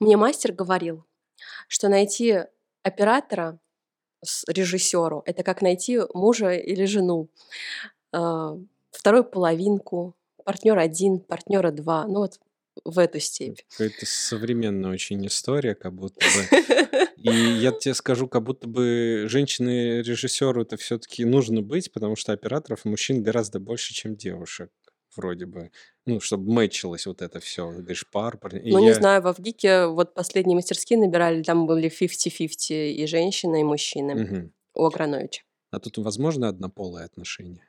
Мне мастер говорил, что найти оператора с режиссеру это как найти мужа или жену, а, вторую половинку, партнера один, партнера два. Ну вот в эту степь. Какая-то современная очень история, как будто бы. И я тебе скажу, как будто бы женщины-режиссеру это все-таки нужно быть, потому что операторов мужчин гораздо больше, чем девушек вроде бы, ну, чтобы мэчилось вот это все, говоришь, пар. И ну, я... не знаю, в Авгике вот последние мастерские набирали, там были 50-50 и женщины, и мужчины угу. у Аграновича. А тут возможно однополые отношения?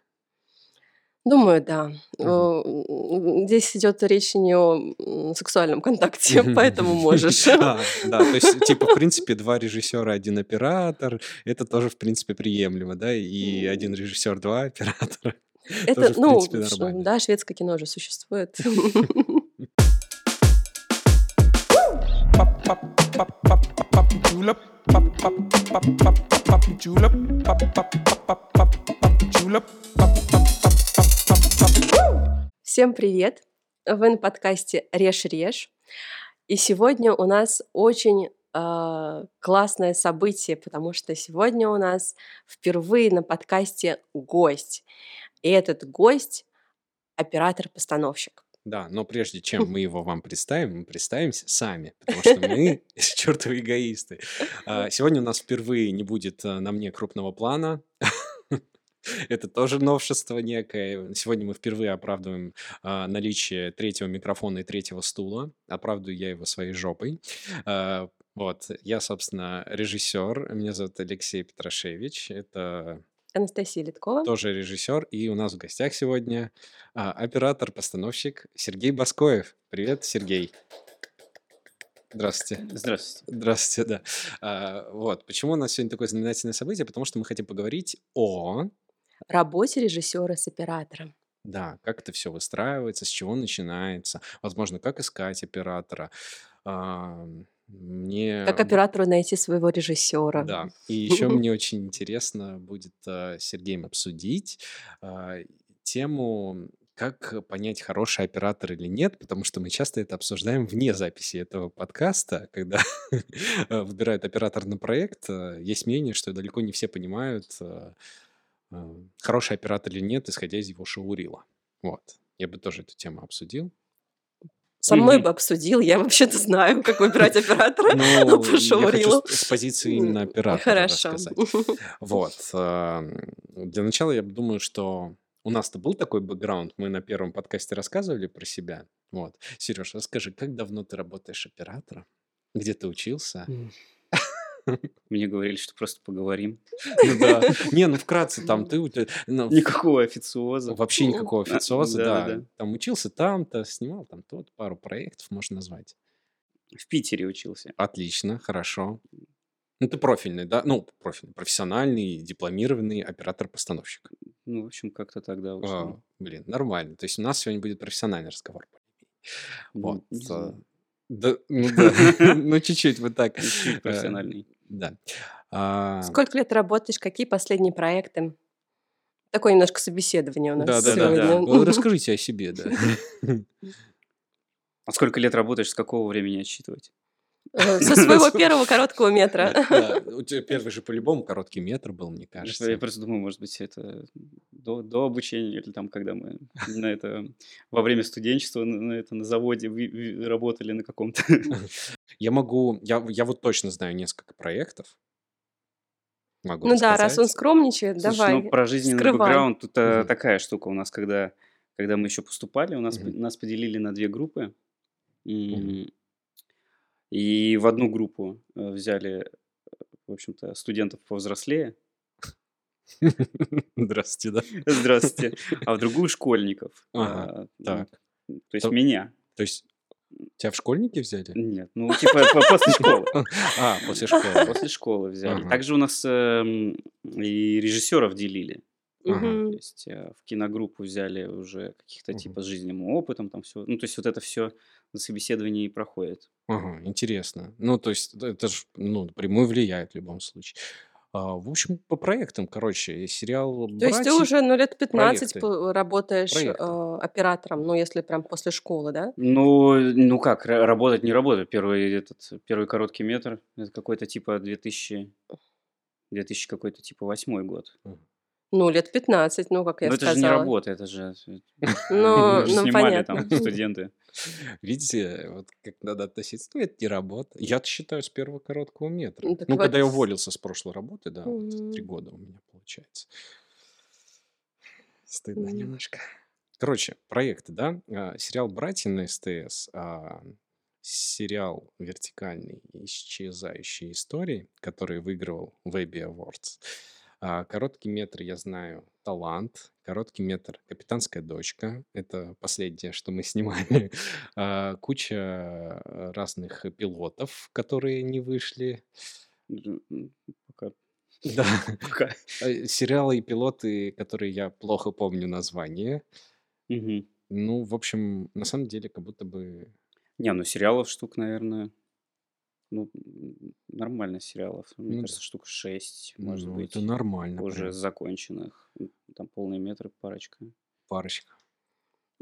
Думаю, да. Угу. Здесь идет речь не о сексуальном контакте, поэтому можешь. А, да, то есть, типа, в принципе, два режиссера, один оператор, это тоже, в принципе, приемлемо, да, и один режиссер, два оператора. Это, ну, да, шведское кино же существует. Всем привет! Вы на подкасте «Режь-режь». И сегодня у нас очень э, классное событие, потому что сегодня у нас впервые на подкасте гость. И этот гость — оператор-постановщик. Да, но прежде чем мы его вам представим, мы представимся сами, потому что мы чертовы эгоисты. А, сегодня у нас впервые не будет э, на мне крупного плана. Это тоже новшество некое. Сегодня мы впервые оправдываем а, наличие третьего микрофона и третьего стула. Оправдываю я его своей жопой. А, вот, я, собственно, режиссер. Меня зовут Алексей Петрашевич. Это Анастасия Литкова. Тоже режиссер. И у нас в гостях сегодня а, оператор-постановщик Сергей Баскоев. Привет, Сергей. Здравствуйте. Здравствуйте. Здравствуйте, да. А, вот. Почему у нас сегодня такое знаменательное событие? Потому что мы хотим поговорить о... Работе режиссера с оператором. Да, как это все выстраивается, с чего начинается, возможно, как искать оператора. А, мне... Как оператору найти своего режиссера. Да. И еще мне очень интересно будет а, с Сергеем обсудить а, тему, как понять, хороший оператор или нет, потому что мы часто это обсуждаем вне записи этого подкаста, когда выбирают оператор на проект. Есть мнение, что далеко не все понимают, хороший оператор или нет, исходя из его шоурила. Вот. Я бы тоже эту тему обсудил. Со мной бы обсудил, я вообще-то знаю, как выбирать оператора ну, по шоу с позиции именно оператора Хорошо. Вот. Для начала я думаю, что у нас-то был такой бэкграунд, мы на первом подкасте рассказывали про себя. Вот. Сереж, расскажи, как давно ты работаешь оператором? Где ты учился? Мне говорили, что просто поговорим. Ну да. Не, ну вкратце там ты... Ну, никакого официоза. Вообще никакого официоза, да. Там учился там-то, снимал там тот, пару проектов можно назвать. В Питере учился. Отлично, хорошо. Ну, ты профильный, да? Ну, профильный, профессиональный, дипломированный оператор-постановщик. Ну, в общем, как-то тогда а, Блин, нормально. То есть у нас сегодня будет профессиональный разговор. Вот. Да, ну да, ну чуть-чуть вот так. Чуть профессиональный. Да. А... Сколько лет работаешь? Какие последние проекты? Такое немножко собеседование у нас да, да, сегодня. Да, да. Ну, расскажите о себе, да. А сколько лет работаешь, с какого времени отсчитывать? Э, со своего первого короткого метра. Да, у тебя первый же по-любому короткий метр был, мне кажется. Я просто думаю, может быть, это до, до обучения или там, когда мы на это во время студенчества на это на заводе работали на каком-то. Я могу, я, я вот точно знаю несколько проектов, могу Ну да, раз он скромничает, Слушай, давай. Ну, про жизненный скрывай. бэкграунд тут угу. такая штука у нас, когда, когда мы еще поступали, у нас угу. нас поделили на две группы. Угу. И в одну группу э, взяли, в общем-то, студентов повзрослее. Здравствуйте, да? Здравствуйте. А в другую школьников. Ага, а, так. То есть меня. То есть Тебя в школьники взяли? Нет, ну типа после школы. А, после школы. После школы взяли. Также у нас эм, и режиссеров делили. То есть э, в киногруппу взяли уже каких-то типа с жизненным опытом, там все. Ну, то есть вот это все на собеседовании проходит. Ага, интересно. Ну, то есть это же ну, напрямую влияет в любом случае. А, в общем, по проектам, короче, сериал То есть ты уже, ну, лет 15 проекты, работаешь проекты. э, оператором, ну, если прям после школы, да? Ну, ну как, работать не работать. Первый этот первый короткий метр это какой-то типа 2000 2000 какой-то типа восьмой год. Ну, лет 15, ну, как я Но это же не работа, это же Ну, же ну, снимали понятно. там студенты. Видите, вот как надо относиться. Ну, это не работа. Я считаю с первого короткого метра. Ну, Ну, когда я уволился с прошлой работы, да, вот три года у меня получается. Стыдно немножко. Короче, проекты, да? А, Сериал «Братья» на СТС, а, сериал вертикальный «Исчезающие истории», который выигрывал Webby Awards. А, Короткий метр, я знаю, «Талант», короткий метр «Капитанская дочка». Это последнее, что мы снимали. А, Куча э, разных пилотов, которые не вышли. Пока. Да, Пока. Э, сериалы и пилоты, которые я плохо помню название. Мгм. Ну, в общем, на самом деле, как будто бы... Не, ну сериалов штук, наверное, ну, нормально сериалов. Мне Ну, кажется, штук 6, может ну, это быть, нормально уже прям. законченных. Там полные метры, парочка. Парочка.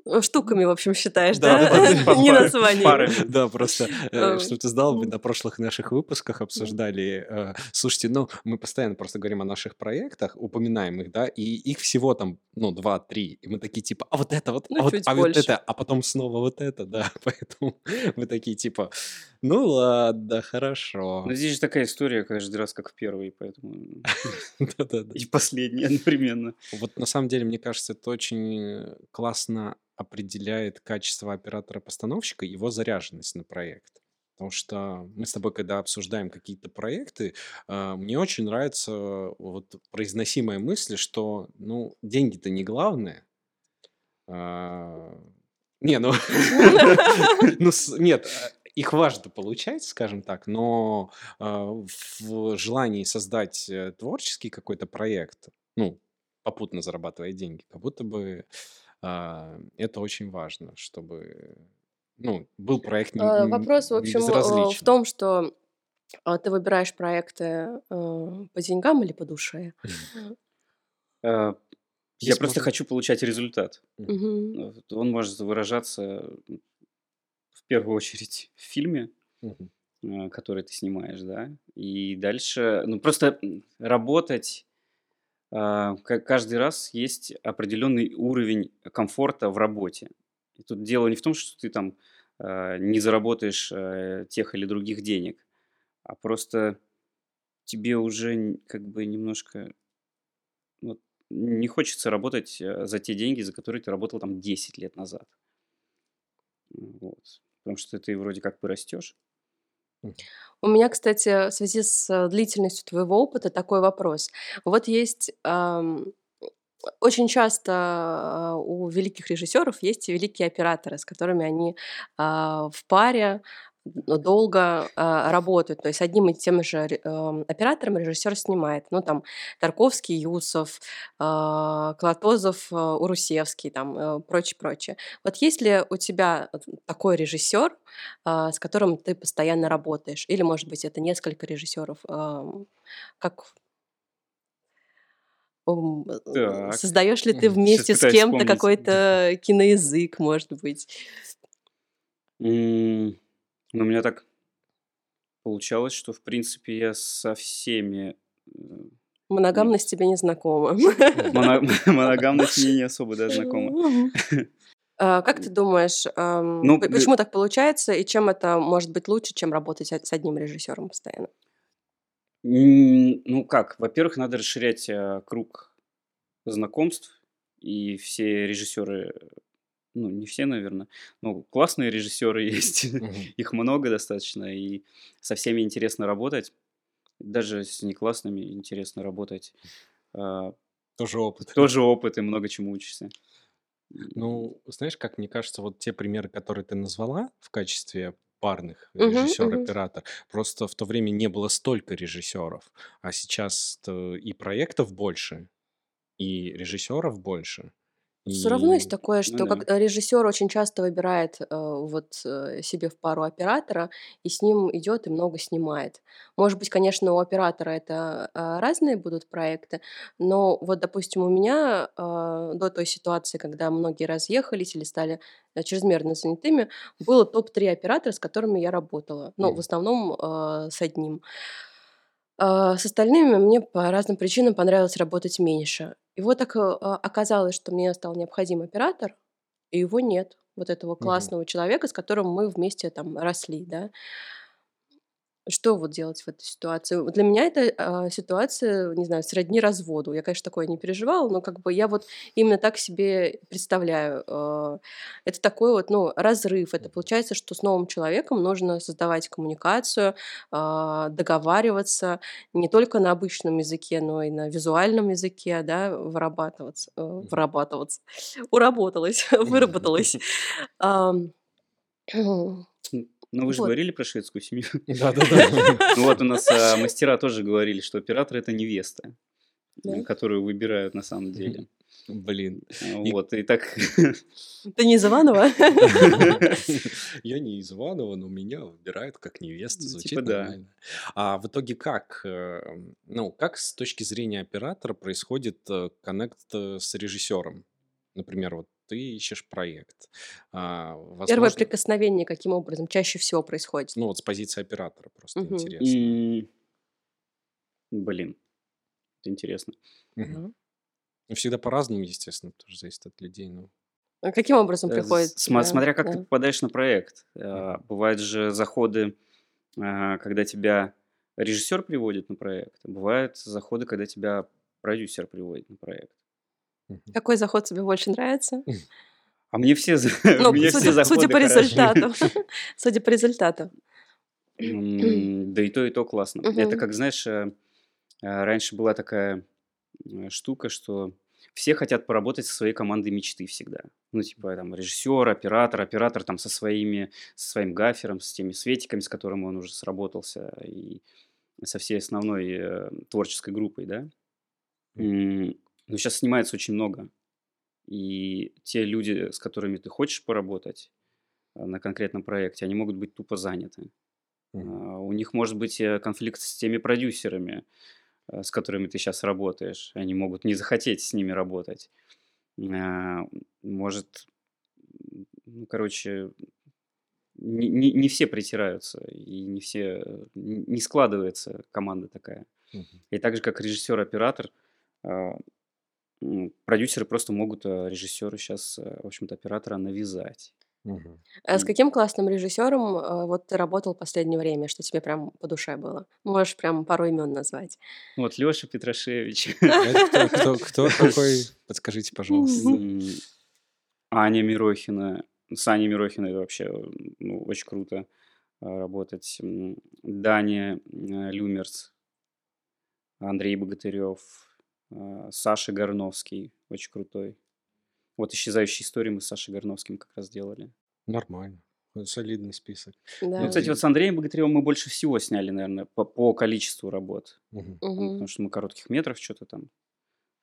Э, Штуками, в общем, считаешь, Да, Не. Парами. Да, просто, э, чтобы ты знал, мы на прошлых наших выпусках обсуждали, э, слушайте, ну, мы постоянно просто говорим о наших проектах, упоминаем их, да, и их всего там, ну, два-три, и мы такие, типа, а вот это вот, Ну, а вот, а это, а потом снова вот это, да, поэтому мы такие, типа, ну, ладно, хорошо. Но здесь же такая история каждый раз, как в первой, поэтому... Да-да-да. И последняя одновременно. Вот на самом деле, мне кажется, это очень классно определяет качество оператора-постановщика, его заряженность на проект. Потому что мы с тобой, когда обсуждаем какие-то проекты, а, мне очень нравится вот произносимая мысль, что, ну, деньги-то не главное. А, Не, ну, ну, нет, э, их важно получать, скажем так, но а, в желании создать э, творческий какой-то проект, ну, попутно зарабатывая деньги, как будто бы а, это очень важно, чтобы, ну, был проект не, Э, не- Вопрос, в общем, э, в том, что а, ты выбираешь проекты э, по деньгам или по душе? А, Я Здесь просто можно- хочу получать результат. Он может выражаться в первую очередь в фильме, э, который ты снимаешь, да, и дальше, ну, просто работать а, каждый раз есть определенный уровень комфорта в работе. И тут дело не в том, что ты там а, не заработаешь э, тех или других денег, а просто тебе уже как бы немножко вот, не хочется работать э, за те деньги, за которые ты работал там 10 лет назад. Вот. Потому что ты вроде как бы растешь. У меня, кстати, в связи с э, длительностью твоего опыта такой вопрос. Вот есть ам, очень часто а, у великих режиссеров есть великие операторы, с которыми они а, в паре долго а, работают. То есть одним и тем же ам, оператором режиссер снимает. Ну, там Тарковский, Юсов, а, Клотозов, а, Урусевский, там, э, прочее, прочее. Вот есть ли у тебя такой режиссер, а, с которым ты постоянно работаешь? Или, может быть, это несколько режиссеров? Как э, Так. создаешь ли ты вместе с кем-то какой-то киноязык, может быть? Ну, у меня так получалось, что, в принципе, я со всеми... э, Моногамность тебе не знакома. моно- Моногамность мне не особо, да, знакома. А, Как ты думаешь, Ну, почему так получается и чем это может быть лучше, чем работать с одним режиссером постоянно? Ну как, во-первых, надо расширять э, круг знакомств, и все режиссеры, ну не все, наверное, но классные режиссеры есть, их много достаточно, и со всеми интересно работать, даже с неклассными интересно работать. А, Тоже опыт. Тоже опыт и много чему учишься. Ну, знаешь, как мне кажется, вот те примеры, которые ты назвала в качестве парных Мгм, мгм. режиссер-оператор, просто в то время не было столько режиссеров, а сейчас и проектов больше, и режиссеров больше, Все равно есть такое, Ну что да. как режиссер очень часто выбирает э, вот э, себе в пару оператора и с ним идет и много снимает. Может быть, конечно, у оператора это а, разные будут проекты, но вот, допустим, у меня а, до той ситуации, когда многие разъехались или стали э, чрезмерно занятыми, было топ-3 оператора, с которыми я работала. Ну, в основном а, с одним. А, с остальными мне по разным причинам понравилось работать меньше. И вот так э, а, оказалось, что мне стал необходим оператор, и его нет. Вот этого классного человека, с которым мы вместе там росли, да. Что вот делать в этой ситуации? Вот Для меня это а, ситуация, не знаю, сродни разводу. Я, конечно, такое не переживала, но как бы я вот именно так себе представляю. а, Это такой вот, ну, разрыв. Это получается, что с новым человеком нужно создавать коммуникацию, а, договариваться не только на обычном языке, но и на визуальном языке, да, вырабатываться, э, вырабатываться, уработалась, выработалась. Ну, вы же Вот. говорили про шведскую семью. Да-да-да. Ну вот у нас а, мастера тоже говорили, что оператор это невеста, которую выбирают на самом деле. Блин. А, И- Вот, и так... Ты не из Иванова? Я не из Иванова, но меня выбирают как невесту. Ну, Звучит типа да. нормально. А в итоге как? э, Ну, как с точки зрения оператора происходит э, коннект э, с режиссером? Например, вот ты ищешь проект. А, Первое возможно, прикосновение каким образом чаще всего происходит? ну вот с позиции оператора просто Мгм. интересно. М, Блин, это интересно. Мгм. Ну, всегда по-разному, естественно, тоже зависит от людей. Ну, А Каким образом Э, приходит? сма- да, Смотря как ты да. попадаешь на проект. А, Бывают же заходы, а, когда тебя режиссер приводит на проект, а бывают заходы, когда тебя продюсер приводит на проект. Какой заход тебе больше нравится? А мне все, Ну, мне все судя, судя заходы по хороши. результату. Судя по результату. Да и то, и то классно. Это как, знаешь, э, э, раньше была такая э, штука, что все хотят поработать со своей командой мечты всегда. Ну, типа, там, режиссер, оператор, оператор там со своими, со своим гафером, с теми светиками, с которыми он уже сработался, и со всей основной э, творческой группой, да. М, Но сейчас снимается очень много. И те люди, с которыми ты хочешь поработать э, на конкретном проекте, они могут быть тупо заняты. А, У них может быть э, конфликт с теми продюсерами, э, с которыми ты сейчас работаешь. Они могут не захотеть с ними работать. А, Может, ну, короче, не, не- не все притираются, и не все, не складывается команда такая. Мгм. И так же, как режиссер-оператор, а, продюсеры просто могут э, режиссеру сейчас, в общем-то, оператора навязать. Мгм. А с каким классным режиссером э, вот ты работал в последнее время, что тебе прям по душе было? Можешь прям пару имен назвать. Вот Леша Петрашевич. Кто, такой? Подскажите, пожалуйста. Аня Мирохина. С Аней Мирохиной это вообще ну, очень круто работать. Даня э, Люмерц, Андрей Богатырев, Саша Горновский, очень крутой. Вот «Исчезающие истории» мы с Сашей Горновским как раз делали. Нормально. Солидный список. Да. Ну, кстати, вот с Андреем Богатыревым мы больше всего сняли, наверное, по, по количеству работ. Там, Мгм. Потому что мы коротких метров что-то там,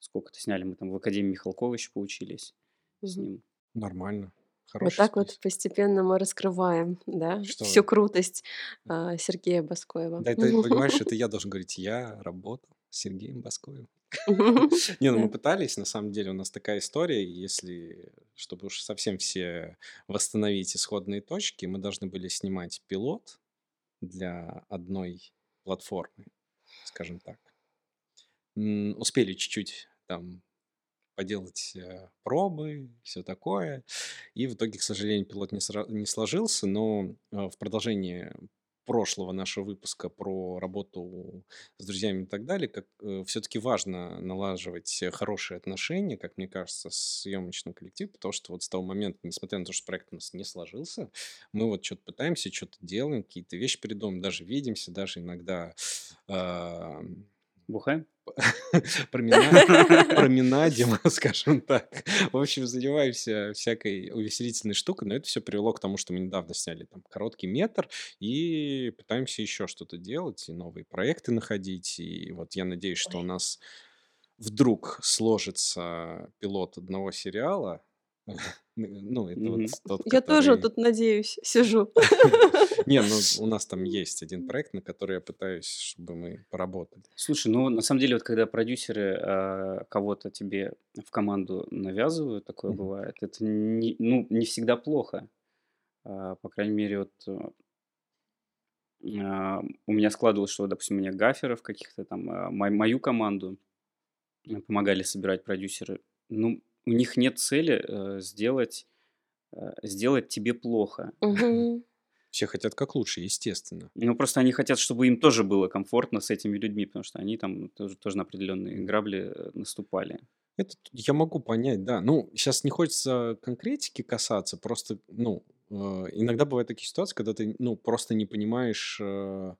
сколько-то сняли. Мы там в Академии Михалкова еще поучились с Мгм. ним. Нормально. Вот Хороший так вот список. постепенно мы раскрываем, да, Что всю вы? крутость а, Сергея Баскоева. Да, это, понимаешь, это я должен говорить, я работал с Сергеем Басковым. Не, ну мы пытались, на самом деле у нас такая история, если, чтобы уж совсем все восстановить исходные точки, мы должны были снимать пилот для одной платформы, скажем так. Успели чуть-чуть там поделать э, пробы, все такое. И в итоге, к сожалению, пилот не, сра- не сложился, но э, в продолжении прошлого нашего выпуска про работу с друзьями и так далее, как все-таки важно налаживать э, хорошие отношения, как мне кажется, с съемочным коллективом, потому что вот с того момента, несмотря на то, что проект у нас не сложился, мы вот что-то пытаемся, что-то делаем, какие-то вещи придумываем, даже видимся, даже иногда а, Бухаем? промена- променадим, скажем так. В общем, занимаемся всякой увеселительной штукой, но это все привело к тому, что мы недавно сняли там короткий метр и пытаемся еще что-то делать, и новые проекты находить. И вот я надеюсь, что у нас вдруг сложится пилот одного сериала, ну, это вот тот, Я тоже тут надеюсь, сижу. Не, ну у нас там есть один проект, на который я пытаюсь, чтобы мы поработали. Слушай, ну на самом деле вот когда продюсеры а, кого-то тебе в команду навязывают, такое бывает, это не, ну, не всегда плохо. А, по крайней мере, вот а, у меня складывалось, что, допустим, у меня гаферов каких-то там, мо- мою команду помогали собирать продюсеры. Ну, у них нет цели э, сделать, э, сделать тебе плохо. Все хотят как лучше, естественно. Ну, просто они хотят, чтобы им тоже было комфортно с этими людьми, потому что они там тоже, тоже на определенные грабли э, наступали. Это я могу понять, да. Ну, сейчас не хочется конкретики касаться, просто, ну, э, иногда бывают такие ситуации, когда ты, ну, просто не понимаешь э,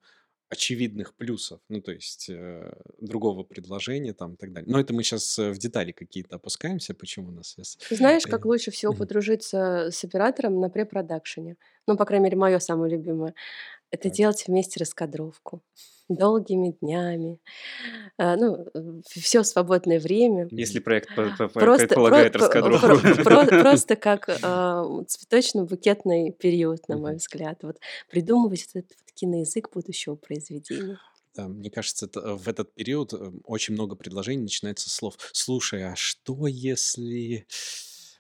очевидных плюсов, ну, то есть э, другого предложения там и так далее. Но это мы сейчас в детали какие-то опускаемся, почему у нас. Ты знаешь, как э, лучше всего подружиться с оператором на препродакшене? Ну, по крайней мере, мое самое любимое. Это Так. делать вместе раскадровку. Долгими днями. А, Ну, все свободное время. Если проект Просто, предполагает про- про- раскадровку. про- про- просто как а, цветочно-букетный период, на мой взгляд. Вот придумывать этот вот киноязык будущего произведения. Да, мне кажется, э, в этот период э, очень много предложений начинается с слов «Слушай, а что если...»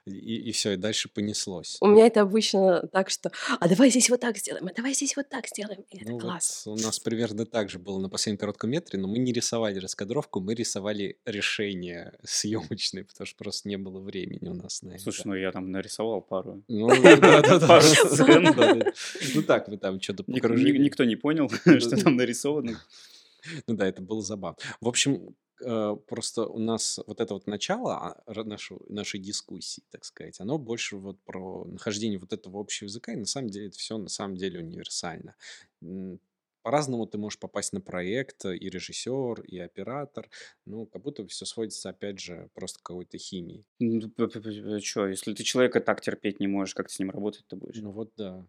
И, все, и дальше понеслось. У меня это обычно так, что «А давай здесь вот так сделаем, а давай здесь вот так сделаем». И это Ну вот класс. у нас примерно так же было на последнем коротком метре, но мы не рисовали раскадровку, мы рисовали решение съемочное, потому что просто не было времени у нас на это. Слушай, ну я там нарисовал пару. Ну. Пару сцен. Ну так, вы там что-то покружили. ни- Никто не понял, что там нарисовано. Ну да, это было забавно. В общем, просто у нас вот это вот начало а, нашу- нашей дискуссии, так сказать, оно больше вот про нахождение вот этого общего языка, и на самом деле это все на самом деле универсально. По-разному ты можешь попасть на проект, э, и режиссер, и оператор, ну, как будто все сводится, опять же, просто к какой-то химии. Че, если ты человека так терпеть не можешь, как ты с ним работать-то будешь? Ну вот да.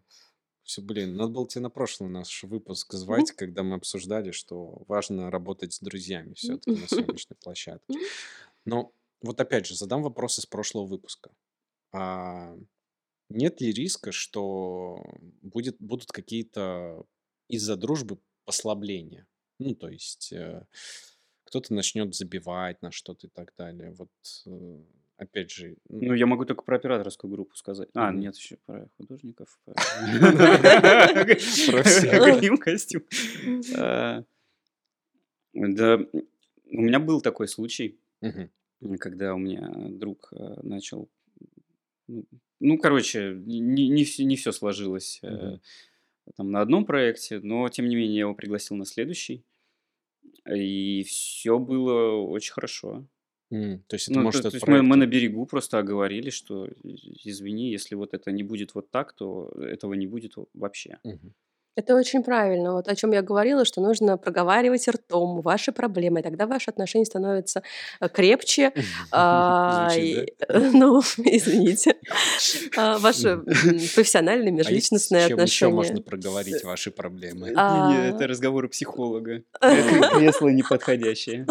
Все, блин, надо было тебе на прошлый наш выпуск звать, когда мы обсуждали, что важно работать с друзьями все-таки на съемочной площадке. Но вот опять же, задам вопрос из прошлого выпуска. А нет ли риска, что будет, будут какие-то из-за дружбы послабления? Ну, то есть э, кто-то начнет забивать на что-то и так далее. Вот э, опять же, Ну, я могу только про операторскую группу сказать. А, Мгм. нет, еще про художников. про- всех. Костюм. А, Да, у меня был такой случай, когда у меня друг э, начал... ну, короче, не, все, сложилось э, там на одном проекте, но тем не менее я его пригласил на следующий, и все было очень хорошо. М, То есть это Ну, может то, то есть мы, мы на берегу просто оговорили, что извини, если вот это не будет вот так, то этого не будет во- вообще. Мгм. Это очень правильно. Вот о чем я говорила, что нужно проговаривать ртом ваши проблемы, и тогда ваши отношения становятся э, крепче. а, э, Ну, извините. А, Ваши профессиональные, А межличностные чем еще можно отношения. проговорить ваши проблемы? Не, это разговоры психолога. Это кресло неподходящее.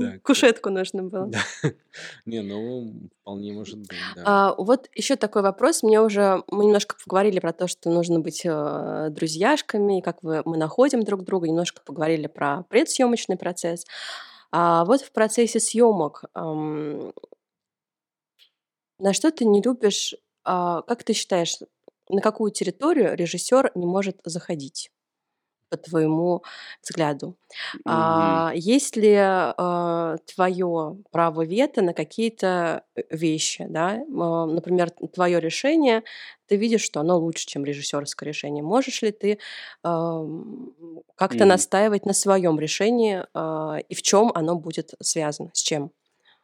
Так. Кушетку нужно было. Да. Не, ну, вполне может быть, да. А, вот еще такой вопрос. Мне уже мы немножко поговорили про то, что нужно быть э, друзьяшками, как вы, мы находим друг друга. Немножко поговорили про предсъемочный процесс. А вот в процессе съемок ам, на что ты не любишь? а, как ты считаешь, на какую территорию режиссер не может заходить? По твоему взгляду, Мгм. а, есть ли твое право вето на какие-то э, вещи, да? А, Например, твое решение, ты видишь, что оно лучше, чем режиссерское решение. Можешь ли ты ам, как-то Мгм. настаивать на своем решении а, и в чем оно будет связано, с чем?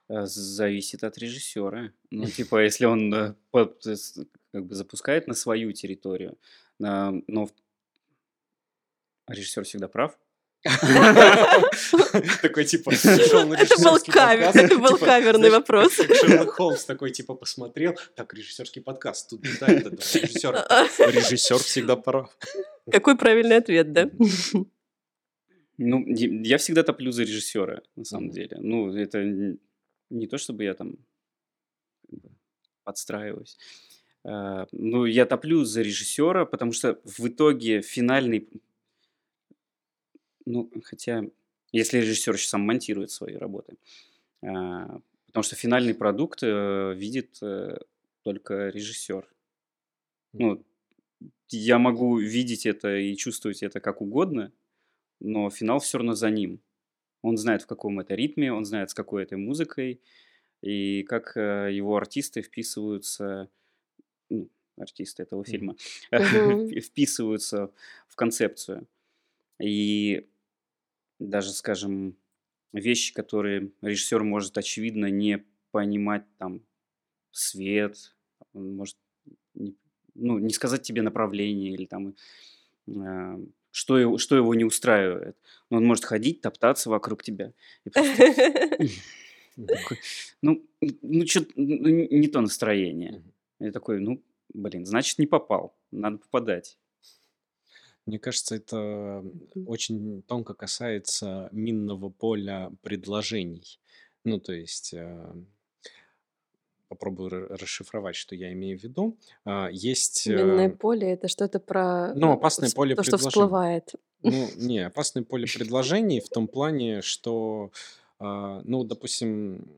А, Зависит от режиссера. Ну, типа, если он э, как бы запускает на свою территорию, но а режиссер всегда прав. Такой, типа, Это был кавер, это был типа, каверный вопрос. Шерлок Холмс такой, типа, посмотрел, так, режиссерский подкаст, тут, да, это, режиссер, режиссер всегда прав. Какой правильный ответ, да? Ну, я всегда топлю за режиссера, на самом деле. Ну, это не то, чтобы я там подстраиваюсь. А, ну, я топлю за режиссера, потому что в итоге финальный ну, хотя, если режиссер еще сам монтирует свои работы. А, потому что финальный продукт, э, видит, э, только режиссер. Ну, я могу видеть это и чувствовать это как угодно, но финал все равно за ним. Он знает, в каком это ритме, он знает, с какой это музыкой, и как э, его артисты вписываются, ну, артисты этого фильма, Мгм. вписываются в концепцию. И даже, скажем, вещи, которые режиссер может, очевидно, не понимать, там, свет, он может не, ну, не сказать тебе направление или там, а, что, его, что его не устраивает. Но он может ходить, топтаться вокруг тебя. Ну, ну что ну, не то настроение. Я такой, ну, блин, значит, не попал. Надо попадать. Мне кажется, это Мгм. очень тонко касается минного поля предложений. Ну, то есть, э, попробую ра- расшифровать, что я имею в виду. А, Есть, Минное э, поле это что-то про ну, э, опасное вс- поле то, что предложений. всплывает. Ну, не, опасное поле предложений в том плане, что, а, ну, допустим,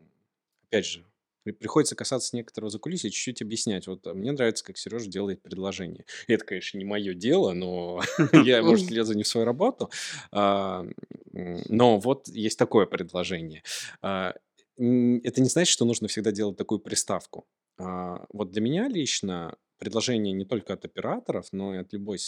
опять же, приходится касаться некоторого закулисья, чуть-чуть объяснять. Вот а, мне нравится, как Сережа делает предложение. Это, конечно, не мое дело, но я, может, лезу не в свою работу. А, Но вот есть такое предложение. А, Это не значит, что нужно всегда делать такую приставку. Вот для меня лично предложение не только от операторов, но и от любой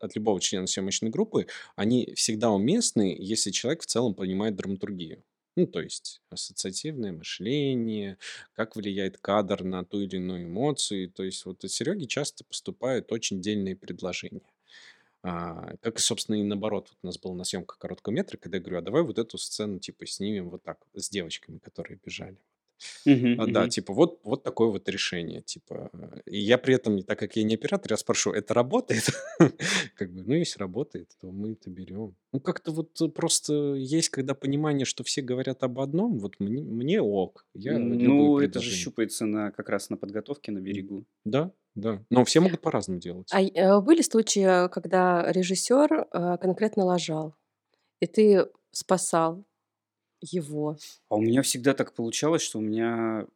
от любого члена съемочной группы, они всегда уместны, если человек в целом понимает драматургию. Ну, то есть ассоциативное мышление, как влияет кадр на ту или иную эмоцию. То есть вот от Сереги часто поступают очень дельные предложения. А, как собственно, и наоборот. Вот у нас была на съемках короткого метра, когда я говорю, а давай вот эту сцену, типа, снимем вот так, с девочками, которые бежали. Мгм, А, да, мгм. типа, вот, вот такое вот решение, типа. э, И я при этом, так как я не оператор, я спрашиваю, это работает? Как бы, ну, если работает, то мы это берем. Ну, как-то вот э, просто есть, когда понимание, что все говорят об одном, вот мне, мне ок, я Ну, это же щупается на, как раз на подготовке на берегу. Да, да. Но все могут по-разному делать. А э, были случаи, когда режиссер э, конкретно лажал, и ты спасал его? А у меня всегда так получалось, что у меня,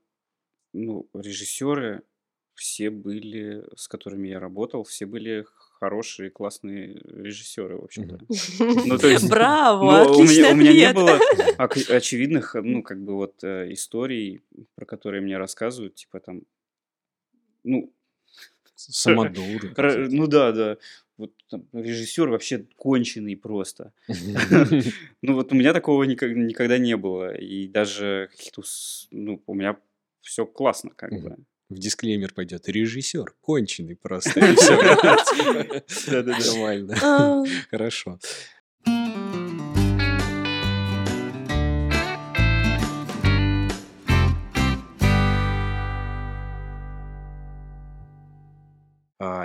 ну, режиссеры все были, с которыми я работал, все были хорошие, классные режиссеры, в общем-то. Ну, то есть, Браво, ну, у меня, у меня не было ок- очевидных, ну, как бы вот э, историй, про которые мне рассказывают, типа там, ну, Самодуры ну да, да, вот там режиссер вообще конченый просто. Ну вот у меня такого никогда не было, и даже каких-то, ну, у меня все классно как бы. В дисклеймер пойдет. Режиссер конченый просто. Нормально. А, Хорошо.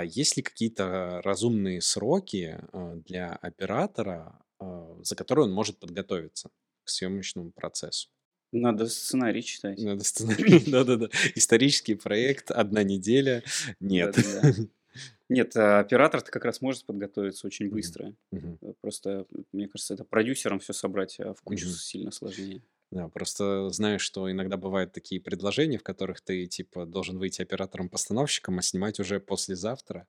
Есть ли какие-то разумные сроки а, для оператора, а, за которые он может подготовиться к съемочному процессу? Надо сценарий читать. Надо сценарий. Да-да-да. Исторический проект, одна неделя. Нет. Да-да-да. Нет, а оператор-то как раз может подготовиться очень быстро. Э, Просто, мне кажется, это продюсерам все собрать, а в кучу Мгм. сильно сложнее. Да, просто знаю, что иногда бывают такие предложения, в которых ты, типа, должен выйти оператором-постановщиком, а снимать уже послезавтра.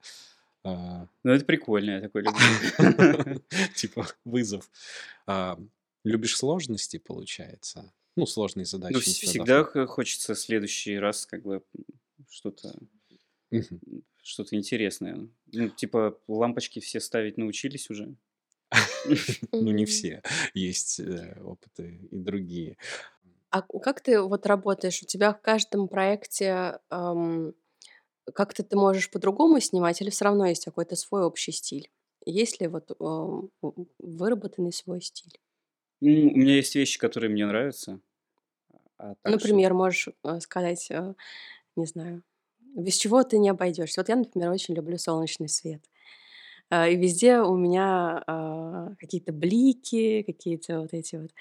А, Ну, это прикольно, я такой люблю. Типа, вызов. А, Любишь сложности, получается? Ну, сложные Ну, задачи. вс- тебя всегда х- хочется в следующий раз как бы что-то Мгм. что-то интересное. Ну, типа, лампочки все ставить научились уже. Ну, не все. Есть э, опыты и другие. А как ты вот работаешь? У тебя в каждом проекте как-то ты можешь по-другому снимать или все равно есть какой-то свой общий стиль? Есть ли вот выработанный свой стиль? У меня есть вещи, которые мне нравятся. А так, что... Например, можешь э, сказать, э, не знаю, без чего ты не обойдешься. Вот я, например, очень люблю солнечный свет. А, и везде у меня а, какие-то блики, какие-то вот эти вот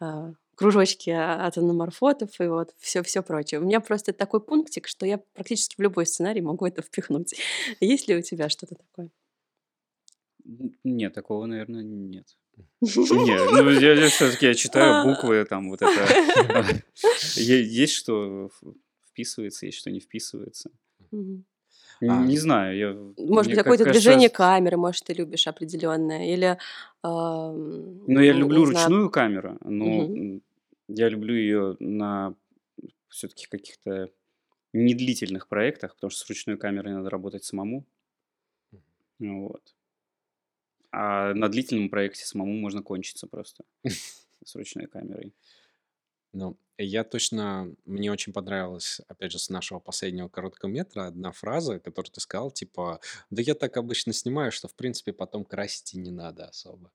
а, кружочки от аноморфотов и вот все все прочее. У меня просто такой пунктик, что я практически в любой сценарий могу это впихнуть. Есть ли у тебя что-то такое? Нет, такого, наверное, нет. Нет, ну я, я все-таки я читаю буквы, там вот это. Есть что вписывается, есть что не вписывается. А, не знаю, я... Может быть, какое-то кажется... движение камеры, может, ты любишь определенное, или... Э, ну, я люблю ручную знаю. камеру, но угу. я люблю ее на все-таки каких-то недлительных проектах, потому что с ручной камерой надо работать самому. Вот. А на длительном проекте самому можно кончиться просто с ручной камерой. Ну, я точно, мне очень понравилась, опять же, с нашего последнего короткого метра одна фраза, которую ты сказал, типа, да я так обычно снимаю, что, в принципе, потом красить и не надо особо.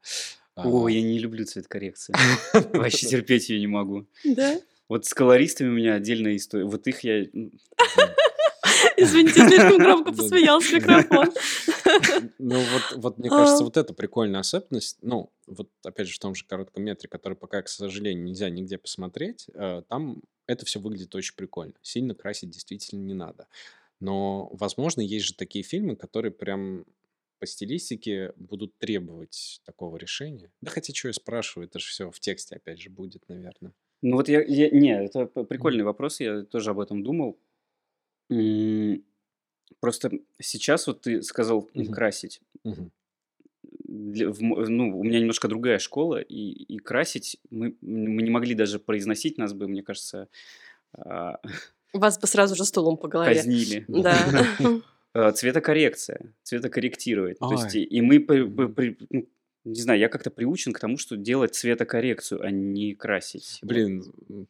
О, а. я не люблю цвет коррекции. Вообще терпеть ее не могу. Да? Вот с колористами у меня отдельная история. Вот их я... Извините, слишком громко посмеялся микрофон. Ну вот, вот мне кажется, а. вот это прикольная особенность. Ну, вот опять же в том же коротком метре, который пока, к сожалению, нельзя нигде посмотреть, э, там это все выглядит очень прикольно. Сильно красить действительно не надо. Но, возможно, есть же такие фильмы, которые прям по стилистике будут требовать такого решения. Да хотя что я спрашиваю, это же все в тексте опять же будет, наверное. Ну вот я, я не, это прикольный вопрос, я тоже об этом думал. Просто сейчас вот ты сказал Мгм. красить. Мгм. Для, в ну, у меня немножко другая школа, и, и красить мы, мы не могли даже произносить, нас бы, мне кажется, а, Вас бы сразу же стулом по голове. казнили. Да. А, Цветокоррекция, цветокорректировать. То есть, и мы, ну, не знаю, я как-то приучен к тому, что делать цветокоррекцию, а не красить. Блин,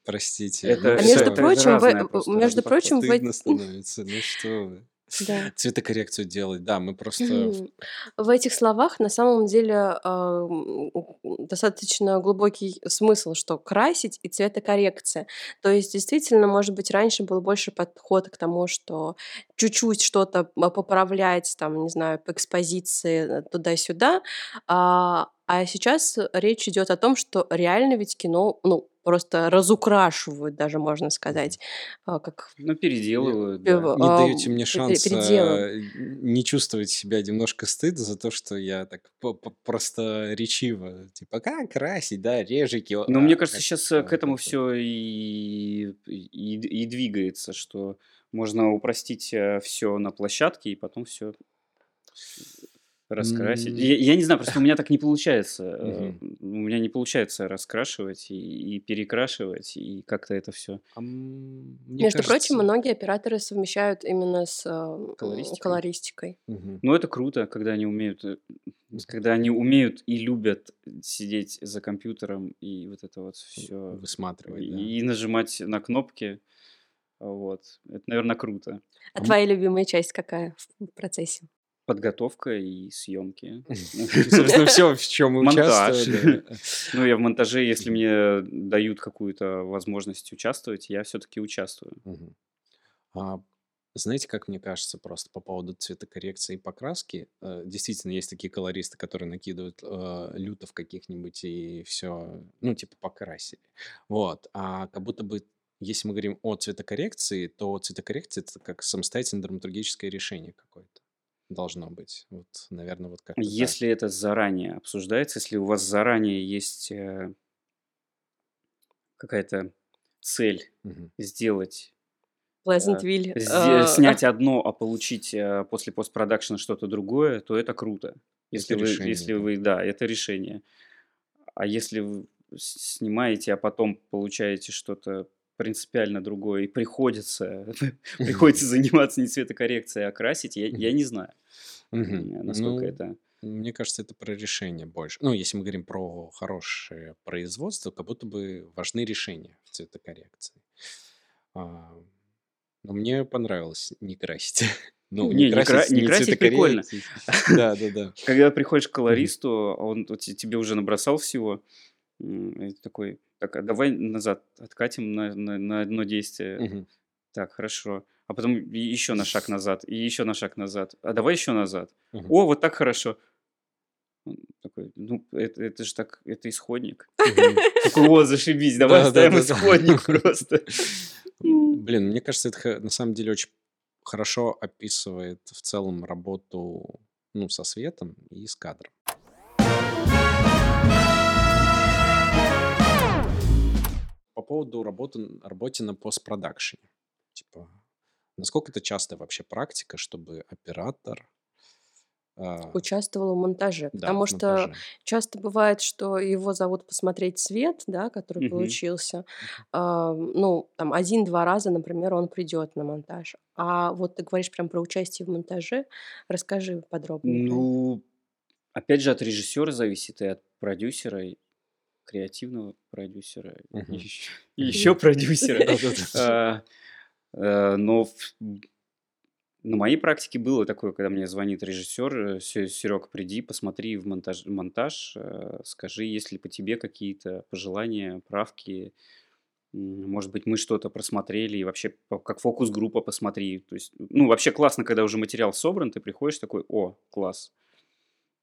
простите. Это, А между прочим, вы, между прочим, вы... Стыдно становится, ну что вы. Да. Цветокоррекцию делать, да, мы просто... В этих словах на самом деле э, достаточно глубокий смысл, что красить и цветокоррекция. То есть действительно, может быть, раньше был больше подход к тому, что чуть-чуть что-то поправлять, там, не знаю, по экспозиции э, туда-сюда, а, а сейчас речь идет о том, что реально ведь кино, ну, просто разукрашивают, даже можно сказать, а, как Ну, переделывают, да. Не даете мне шанс а, не чувствовать себя немножко стыд за то, что я так просто речиво, типа, как красить, да, режики. Ну, мне кажется, сейчас э, к этому все и, и, и двигается, что можно упростить э, все на площадке и потом все Раскрасить. Я, я не знаю, просто у меня так не получается. Э, у меня не получается раскрашивать и, и перекрашивать, и как-то это все. А Между кажется... прочим, многие операторы совмещают именно с э, колористикой. колористикой. Угу. Ну, это круто, когда они умеют, э, когда они умеют и любят сидеть за компьютером и вот это вот все высматривать. И, да. и нажимать на кнопки. Вот. Это, наверное, круто. А, а твоя любимая часть какая в процессе? Подготовка и съемки. Собственно, все, в чем мы Монтаж. Ну, я в монтаже, если мне дают какую-то возможность участвовать, я все-таки участвую. А, знаете, как мне кажется, просто по поводу цветокоррекции и покраски, э, действительно есть такие колористы, которые накидывают э, лютов каких-нибудь и все, ну, типа покрасили. Вот. А как будто бы если мы говорим о цветокоррекции, то цветокоррекция это как самостоятельное драматургическое решение какое-то должно быть. Вот, наверное, вот как Если это заранее обсуждается, если у вас заранее есть э, какая-то цель Мгм. сделать Pleasantville. э, снять одно, а получить э, после постпродакшена что-то другое, то это круто. Если Это вы, решение, если да. вы, да, это решение. А если вы снимаете, а потом получаете что-то принципиально другое, и приходится, приходится заниматься не цветокоррекцией, а красить, я, я не знаю, насколько Ну, это... мне кажется, это про решение больше. Ну, если мы говорим про хорошее производство, как будто бы важны решения в цветокоррекции. А, но мне понравилось не красить. Ну, Не, не кра- не красить прикольно. Да, да, да. Когда приходишь к колористу, он тебе уже набросал всего, и такой, так, а давай назад откатим на, на, на одно действие. Мгм. Так, хорошо. а потом еще на шаг назад, и еще на шаг назад. А давай еще назад. Мгм. О, вот так хорошо. Он такой, ну, это, это же так, это исходник. Такой, о, зашибись, давай Да, оставим исходник просто. Блин, мне кажется, это на самом деле очень хорошо описывает в целом работу ну, со светом и с кадром. По поводу работы, работе на постпродакшене. Типа, насколько это частая вообще практика, чтобы оператор... а, Участвовала в монтаже, да, потому что монтаже. часто бывает, что его зовут посмотреть свет, да, который Мгм. получился. А, ну, там один-два раза, например, он придет на монтаж. А вот ты говоришь прям про участие в монтаже. Расскажи подробнее. Ну, опять же, от режиссера зависит и от продюсера, креативного продюсера, и еще, продюсера. А, э, Но на моей практике было такое, когда мне звонит режиссер, Серег, приди, посмотри в монтаж, монтаж, э, скажи, есть ли по тебе какие-то пожелания, правки, может быть, мы что-то просмотрели, и вообще как фокус-группа посмотри. То есть, ну, вообще классно, когда уже материал собран, ты приходишь такой, о, класс.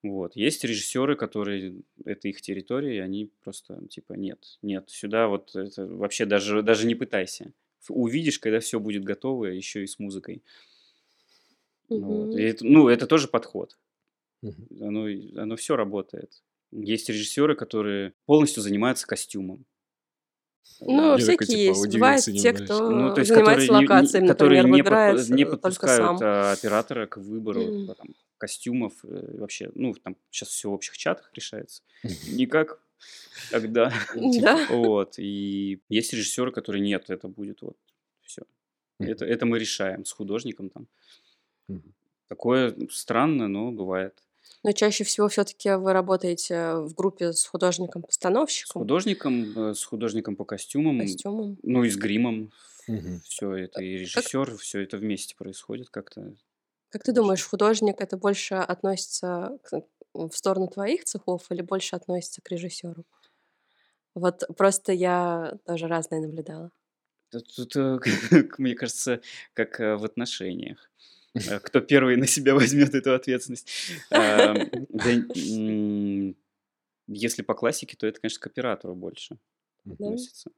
Вот. Есть режиссеры, которые, это их территория, и они просто, типа, нет, нет, сюда вот это вообще даже, даже не пытайся. Увидишь, когда все будет готово, еще и с музыкой. Ну, вот. И это, ну, это тоже подход. Мгм. Оно, оно все работает. Есть режиссеры, которые полностью занимаются костюмом. Ну, Я такой, всякие типа, есть. Бывают те, кто Ну, то есть, занимается которые, не- не- локациями, которые например, не, подпу- выбирает не э, подпускают сам. а, оператора к выбору а, там, костюмов. э, вообще, ну, там сейчас все в общих чатах решается. Никак тогда. Типа, Да. Вот. И есть режиссеры, которые нет, это будет вот все. Это, это мы решаем с художником там. Такое странно, но бывает. Но чаще всего все-таки вы работаете в группе с С художником-постановщиком, художником, э, с художником по костюмам, костюмом. ну и с гримом. Мгм. Все это и Как, режиссер, все это вместе происходит как-то. Как ты думаешь, художник это больше относится к- в сторону твоих цехов или больше относится к режиссеру? Вот просто я тоже разное наблюдала. Тут, э, как мне кажется, как э, в отношениях. Э, Кто первый на себя возьмет эту ответственность? Да, м, Если по классике, то это, конечно, к оператору больше. Да? относится.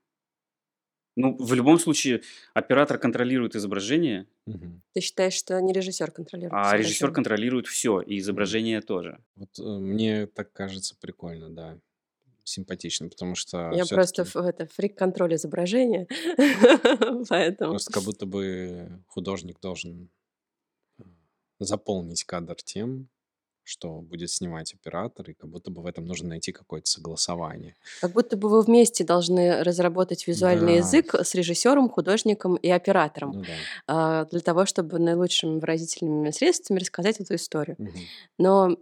Ну, в любом случае, оператор контролирует изображение, Мгм. Ты считаешь, что не режиссер контролирует а режиссер контролирует все, и изображение тоже. Вот э, мне так кажется прикольно, да, симпатично, потому что Я просто ф- это фрик-контроль изображения, поэтому. просто как будто бы художник должен э, заполнить кадр тем, что будет снимать оператор, и как будто бы в этом нужно найти какое-то согласование. Как будто бы вы вместе должны разработать визуальный Да, язык с режиссером, художником и оператором ну да. а, для того, чтобы наилучшими выразительными средствами рассказать эту историю. Мгм. Но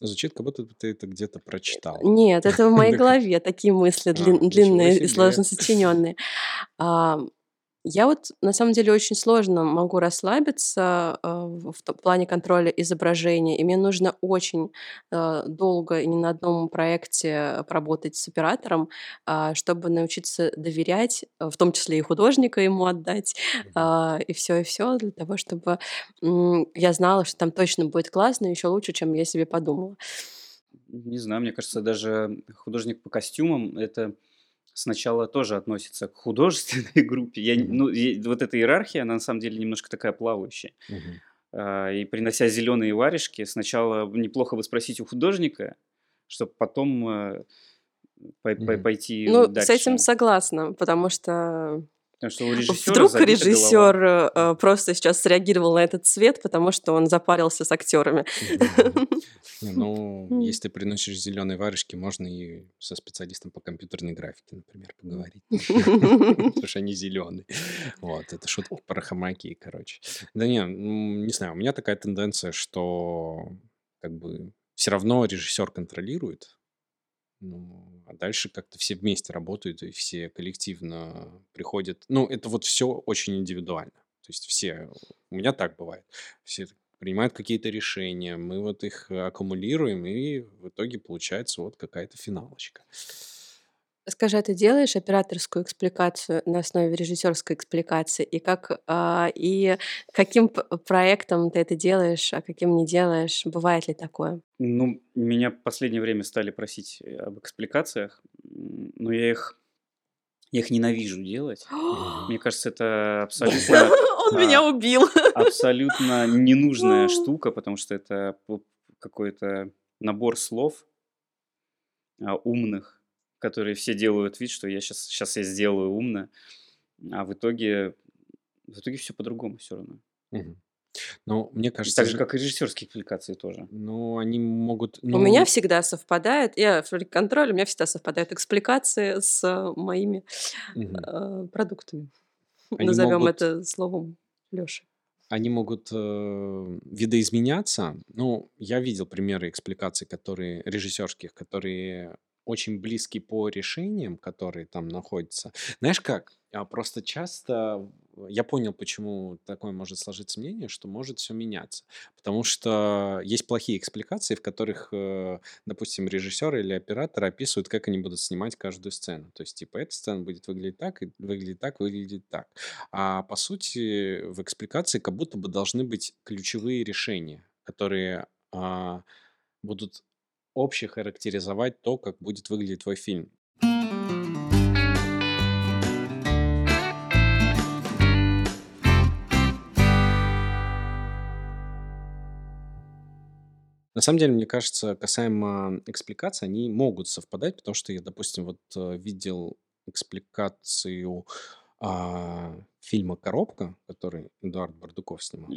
Звучит, как будто бы ты это где-то прочитал. нет, это в моей голове такие мысли а, длинные и сложно сочиненные. Я вот на самом деле очень сложно могу расслабиться а, в плане контроля изображения, и мне нужно очень а, долго и не на одном проекте поработать с оператором, а, чтобы научиться доверять, а, в том числе и художника ему отдать, а, и все, и все для того, чтобы я знала, что там точно будет классно, еще лучше, чем я себе подумала. Не знаю, мне кажется, даже художник по костюмам это сначала тоже относится к художественной группе. Я, Мгм. ну, и вот эта иерархия, она на самом деле немножко такая плавающая. Мгм. А, И принося зеленые варежки, сначала неплохо бы спросить у художника, чтобы потом э, пой- пой- Мгм. пойти Ну, с дальше. этим согласна, потому что Потому что у режиссера вдруг забита голова. режиссер э, просто сейчас среагировал на этот цвет, потому что он запарился с актерами. Ну, если ты приносишь зеленые варежки, можно и со специалистом по компьютерной графике, например, поговорить. Потому что они зеленые. Вот, это шутка про хомяки, короче. Да не, м, не знаю, у меня такая тенденция, что как бы все равно режиссер контролирует, ну, а дальше как-то все вместе работают, и все коллективно приходят. Ну, это вот все очень индивидуально. То есть все, у меня так бывает. Все принимают какие-то решения, мы вот их аккумулируем, и в итоге получается вот какая-то финалочка. Скажи, а ты делаешь операторскую экспликацию на основе режиссерской экспликации? И как а, и каким проектом ты это делаешь, а каким не делаешь? Бывает ли такое? Ну, меня в последнее время стали просить э, об экспликациях, но я их я их ненавижу делать. Мне кажется, это абсолютно Он меня а, убил. абсолютно ненужная штука, потому что это какой-то набор слов а, умных, которые все делают вид, что я сейчас, сейчас я сделаю умно, а в итоге, в итоге все по-другому все равно. Ну, мне Так кажется, же, как и режиссерские аппликации тоже. ну, они могут, У меня ну, всегда совпадает, я в контроле, у меня всегда совпадают экспликации с э, моими мгм. э, продуктами. Они Назовем могут это словом Лёши. они могут э, видоизменяться. Ну, я видел примеры экспликаций, которые режиссерских, которые очень близки по решениям, которые там находятся. Знаешь как? А, Просто часто я понял, почему такое может сложиться мнение, что может все меняться. Потому что есть плохие экспликации, в которых, э, допустим, режиссер или оператор описывают, как они будут снимать каждую сцену. То есть, типа, эта сцена будет выглядеть так, и выглядеть так, выглядеть так. А по сути, в экспликации как будто бы должны быть ключевые решения, которые а, будут обще характеризовать то, как будет выглядеть твой фильм. На самом деле, мне кажется, касаемо экспликаций, они могут совпадать, потому что я, допустим, вот э, видел экспликацию а, фильма «Коробка», который Эдуард Бардуков снимал,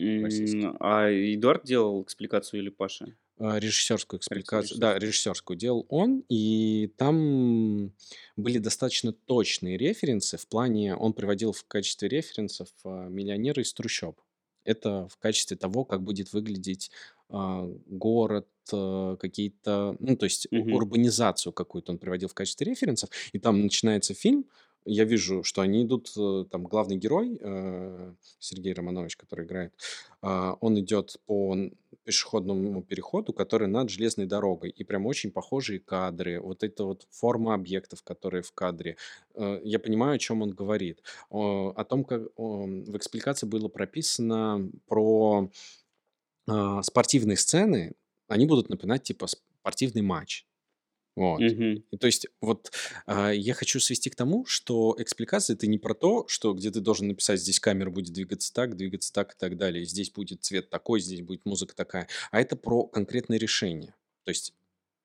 А Эдуард делал экспликацию или Паша? А, Режиссерскую экспликацию, да, режиссерскую. делал он, и там были достаточно точные референсы в плане, он приводил в качестве референсов а, «Миллионеры из трущоб». Это в качестве того, как будет выглядеть а, город, а, какие-то, ну, то есть Мгм. урбанизацию какую-то он приводил в качестве референсов, и там начинается фильм, я вижу, что они идут, э, там главный герой, э, Сергей Романович, который играет, а, он идет по пешеходному переходу, который над железной дорогой, и прям очень похожие кадры, вот эта вот форма объектов, которые в кадре. Э, Я понимаю, о чем он говорит. О том, как в экспликации было прописано про а, спортивные сцены, они будут напоминать типа спортивный матч. Вот. Мгм. И то есть вот а, я хочу свести к тому, что экспликация это не про то, что где ты должен написать, здесь камера будет двигаться так, двигаться так и так далее, здесь будет цвет такой, здесь будет музыка такая, а это про конкретное решение. То есть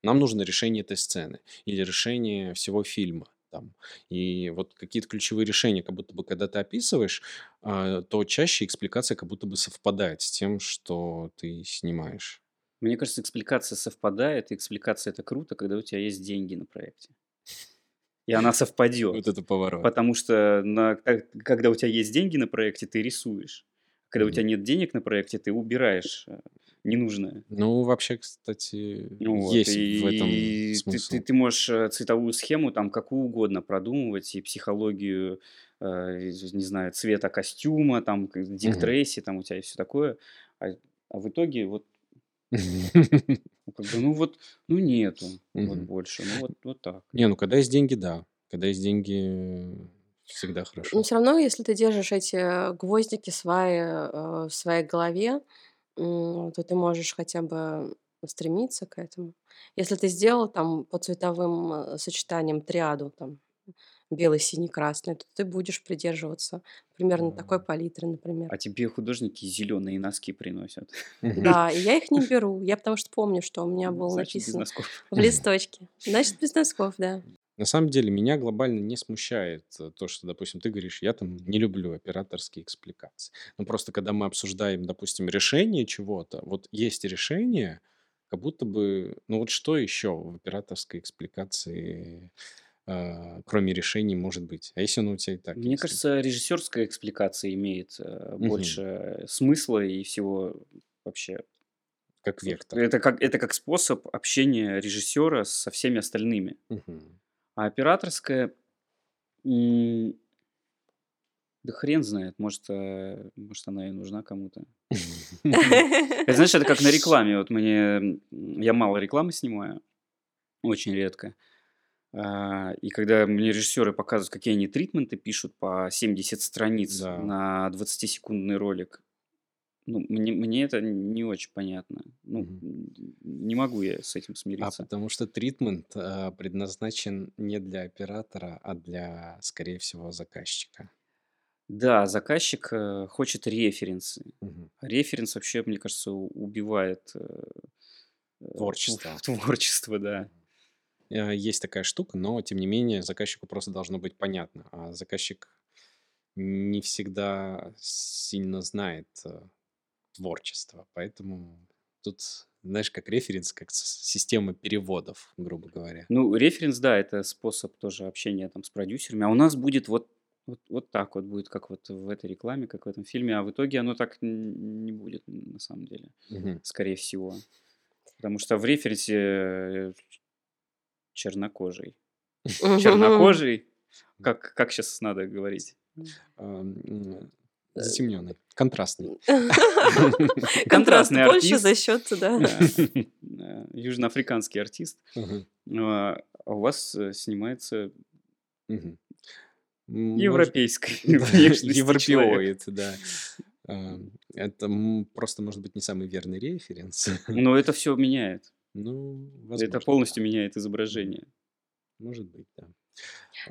нам нужно решение этой сцены или решение всего фильма. Там. И вот какие-то ключевые решения, как будто бы, когда ты описываешь, а, то чаще экспликация как будто бы совпадает с тем, что ты снимаешь. Мне кажется, экспликация совпадает, и экспликация это круто, когда у тебя есть деньги на проекте. И она совпадет. Вот это поворот. Потому что на, как- когда у тебя есть деньги на проекте, ты рисуешь. Когда у Мгм. тебя нет денег на проекте, ты убираешь э, ненужное. Ну, вообще, кстати, Ну Вот. есть в этом И ты, смысл. ты, ты можешь э, цветовую схему там какую угодно продумывать, и психологию, э, не знаю, цвета костюма, там, к- Дик Мгм. Трейси, там у тебя и все такое. А, а в итоге вот, как бы, ну вот, ну нету вот больше. Ну вот, вот так. Не, ну когда есть деньги, да. Когда есть деньги, всегда Но хорошо. все равно, если ты держишь эти гвоздики сваи э, в своей голове, м, то ты можешь хотя бы стремиться к этому. Если ты сделал там по цветовым э, сочетаниям триаду, там белый, синий, красный, то ты будешь придерживаться примерно такой палитры, например. А тебе художники зеленые носки приносят. Да, и я их не беру. Я потому что помню, что у меня было написано в листочке. Значит, без носков, да. На самом деле меня глобально не смущает э, то, что, допустим, ты говоришь, я там не люблю операторские экспликации. Но просто когда мы обсуждаем, допустим, решение чего-то, вот есть решение, как будто бы, ну вот что еще в операторской экспликации, кроме решений, может быть? А если оно у тебя и так Мне есть? кажется, режиссерская экспликация имеет э, Мгм. больше смысла и всего вообще. Как вектор. Это как, это как способ общения режиссера со всеми остальными. Мгм. А операторская, да хрен знает, может, э, может она и нужна кому-то. Это, знаешь, это как на рекламе. Вот мне, я мало рекламы снимаю, очень редко. А, и когда мне режиссеры показывают, какие они тритменты пишут по 70 страниц Да. на 20-секундный ролик, ну, мне, мне это не очень понятно. Ну, Мгм. не могу я с этим А смириться. потому что тритмент а, предназначен не для оператора, а для, скорее всего, заказчика. Да, заказчик э, хочет референсы. А Референс вообще, мне кажется, убивает э, э, Творчество. творчество, да. Э, Есть такая штука, но тем не менее заказчику просто должно быть понятно. А заказчик не всегда сильно знает э, творчество, поэтому тут, знаешь, как референс, как система переводов, грубо говоря. Ну, референс, да, это способ тоже общения там с продюсерами. А у нас будет вот, вот, вот так вот будет, как вот в этой рекламе, как в этом фильме. А в итоге оно так не будет на самом деле, Мгм. скорее всего. Потому что в референсе э, чернокожий. Чернокожий, как, как сейчас надо говорить? Затемненный, контрастный. Контраст Контрастный больше за счет, да. Южноафриканский артист. А а у вас э, снимается европейской да, внешности европеоид, да. Это просто, может быть, не самый верный референс. Но это все меняет. Ну, Это возможно, полностью да. меняет изображение. Может быть, да.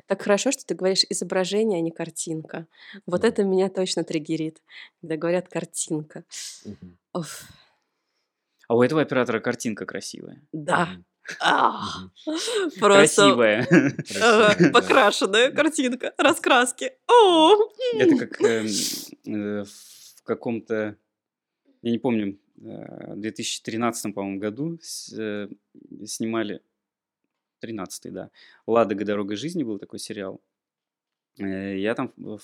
Так хорошо, что ты говоришь изображение, а не картинка. Вот Мгм. это меня точно триггерит, когда говорят картинка. Мгм. Оф, А у этого оператора картинка красивая. да. Просто Красивая. да. покрашенная картинка, раскраски. О! Это как эм, э, в каком-то, я не помню, э, 2013, по-моему, году э, снимали, 13 да, «Ладога. Дорога жизни» был такой сериал. Э, Я там в-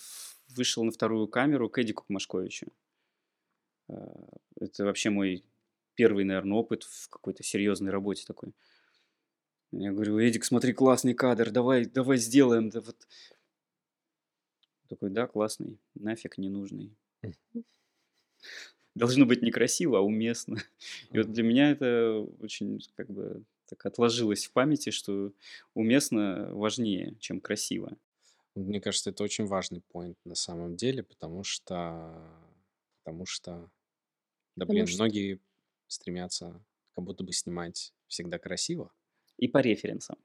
вышел на вторую камеру к Эдику Машковичу. Это вообще мой первый, наверное, опыт в какой-то серьезной работе такой. Я говорю, Эдик, смотри, классный кадр, давай, давай сделаем. Да вот. Такой, да, классный, нафиг не нужный. Должно быть не красиво, а уместно. И вот для меня это очень как бы так отложилось в памяти, что уместно важнее, чем красиво. Мне кажется, это очень важный поинт на самом деле, потому что, потому что, да Потому блин, что многие стремятся как будто бы снимать всегда красиво. И по референсам.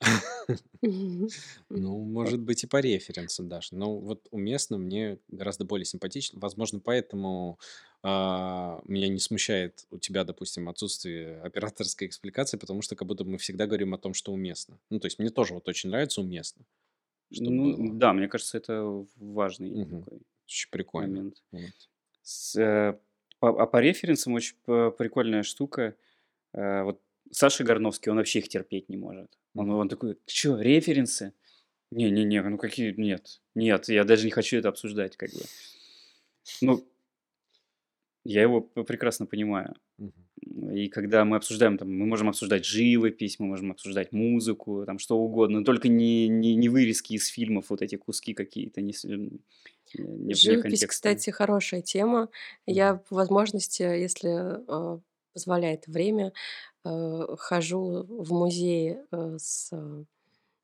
Ну, может быть, и по референсу даже. Но вот уместно мне гораздо более симпатично. Возможно, поэтому меня не смущает у тебя, допустим, отсутствие операторской экспликации, потому что как будто мы всегда говорим о том, что уместно. Ну, то есть мне тоже вот очень нравится уместно, Ну, было. да, мне кажется, это важный Мгм. такой Очень прикольно. момент. Вот. С, э, по- а по референсам очень прикольная штука. Э, Вот Саша Горновский, он вообще их терпеть не может. Он, он такой, что, референсы? Не-не-не, ну какие, нет, нет, я даже не хочу это обсуждать, как бы. Ну, я его прекрасно понимаю. И когда мы обсуждаем, там, мы можем обсуждать живопись, мы можем обсуждать музыку, там что угодно, но только не, не, не вырезки из фильмов, вот эти куски какие-то, не, не, Живопись, кстати, хорошая тема. Я по возможности, если э, позволяет время, э, хожу в музеи э, с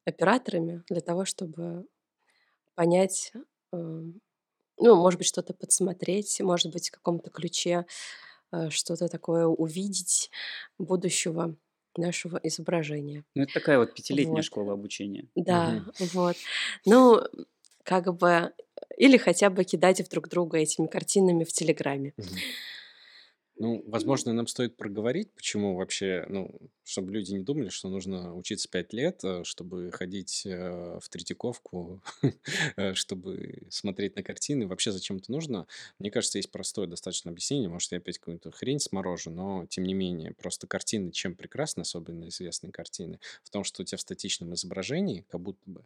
операторами для того, чтобы понять, э, ну, может быть, что-то подсмотреть, может быть, в каком-то ключе э, что-то такое увидеть будущего нашего изображения. Ну, это такая вот пятилетняя Вот. школа обучения. Да, Мгм. вот. Ну, как бы, или хотя бы кидать в друг друга этими картинами в Телеграме. Мгм. Ну, возможно, нам стоит проговорить, почему вообще, ну, чтобы люди не думали, что нужно учиться пять лет, э, чтобы ходить э, в Третьяковку, э, чтобы смотреть на картины. Вообще зачем это нужно? Мне кажется, есть простое достаточно объяснение. Может, я опять какую-то хрень сморожу, но тем не менее, просто картины чем прекрасны, особенно известные картины, в том, что у тебя в статичном изображении как будто бы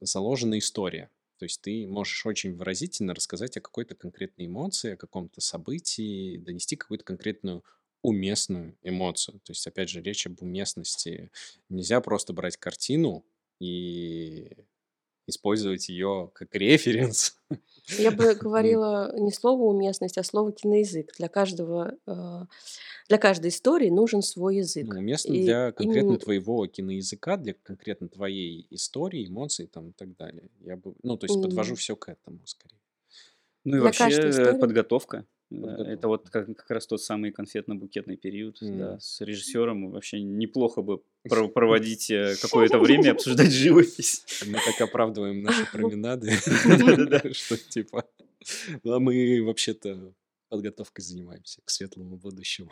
заложена история. То есть ты можешь очень выразительно рассказать о какой-то конкретной эмоции, о каком-то событии, донести какую-то конкретную уместную эмоцию. То есть, опять же, речь об уместности. Нельзя просто брать картину и использовать ее как референс Я бы говорила не слово уместность, а слово киноязык. Для каждого, э, для каждой истории нужен свой язык. Ну, уместно для конкретно именно... твоего киноязыка, для конкретно твоей истории, эмоций там и так далее. Я бы, ну, то есть подвожу все к этому скорее. Ну и вообще э, подготовка. Это вот как, как раз тот самый конфетно-букетный период. Mm. Да, с режиссером вообще неплохо бы проводить э, какое-то время, обсуждать живопись. Мы так оправдываем наши променады, что типа, а мы вообще-то подготовкой занимаемся к светлому будущему.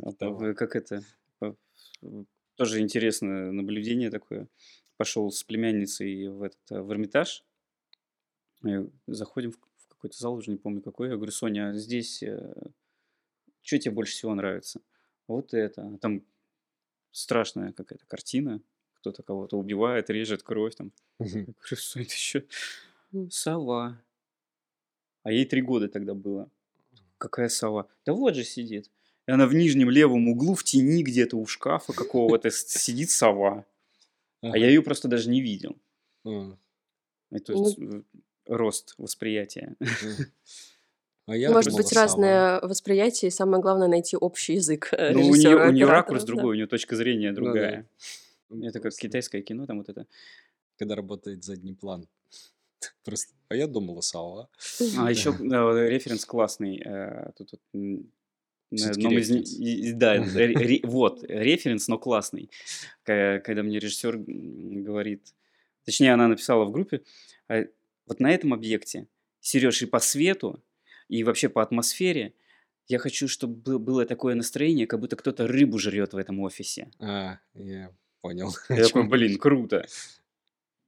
А как это? Тоже интересное наблюдение такое. Пошел с племянницей в этот в Эрмитаж. Заходим в какой-то зал, уже не помню какой. Я говорю, Соня, а здесь э, что тебе больше всего нравится? Вот это. Там страшная какая-то картина. Кто-то кого-то убивает, режет кровь там. Я говорю, Соня, ты еще сова. А ей три года тогда было. Какая сова? Да вот же сидит. И она в нижнем левом углу, в тени где-то у шкафа какого-то сидит сова. А я ее просто даже не видел. Это рост восприятия. А я Может быть, разное восприятие, и самое главное найти общий язык. Э, ну, у нее, у нее ракурс другой, да. у нее точка зрения другая. Ну, да. Это как китайское кино, там вот это. Когда работает задний план. Просто, а я думала сова. А еще референс классный. Э, тут, тут из, да, ре, вот, референс, но классный. Когда мне режиссер говорит, точнее, она написала в группе, «А вот на этом объекте, Сереж, и по свету, и вообще по атмосфере, я хочу, чтобы было такое настроение, как будто кто-то рыбу жрет в этом офисе. А, я понял. Я такой, блин, круто.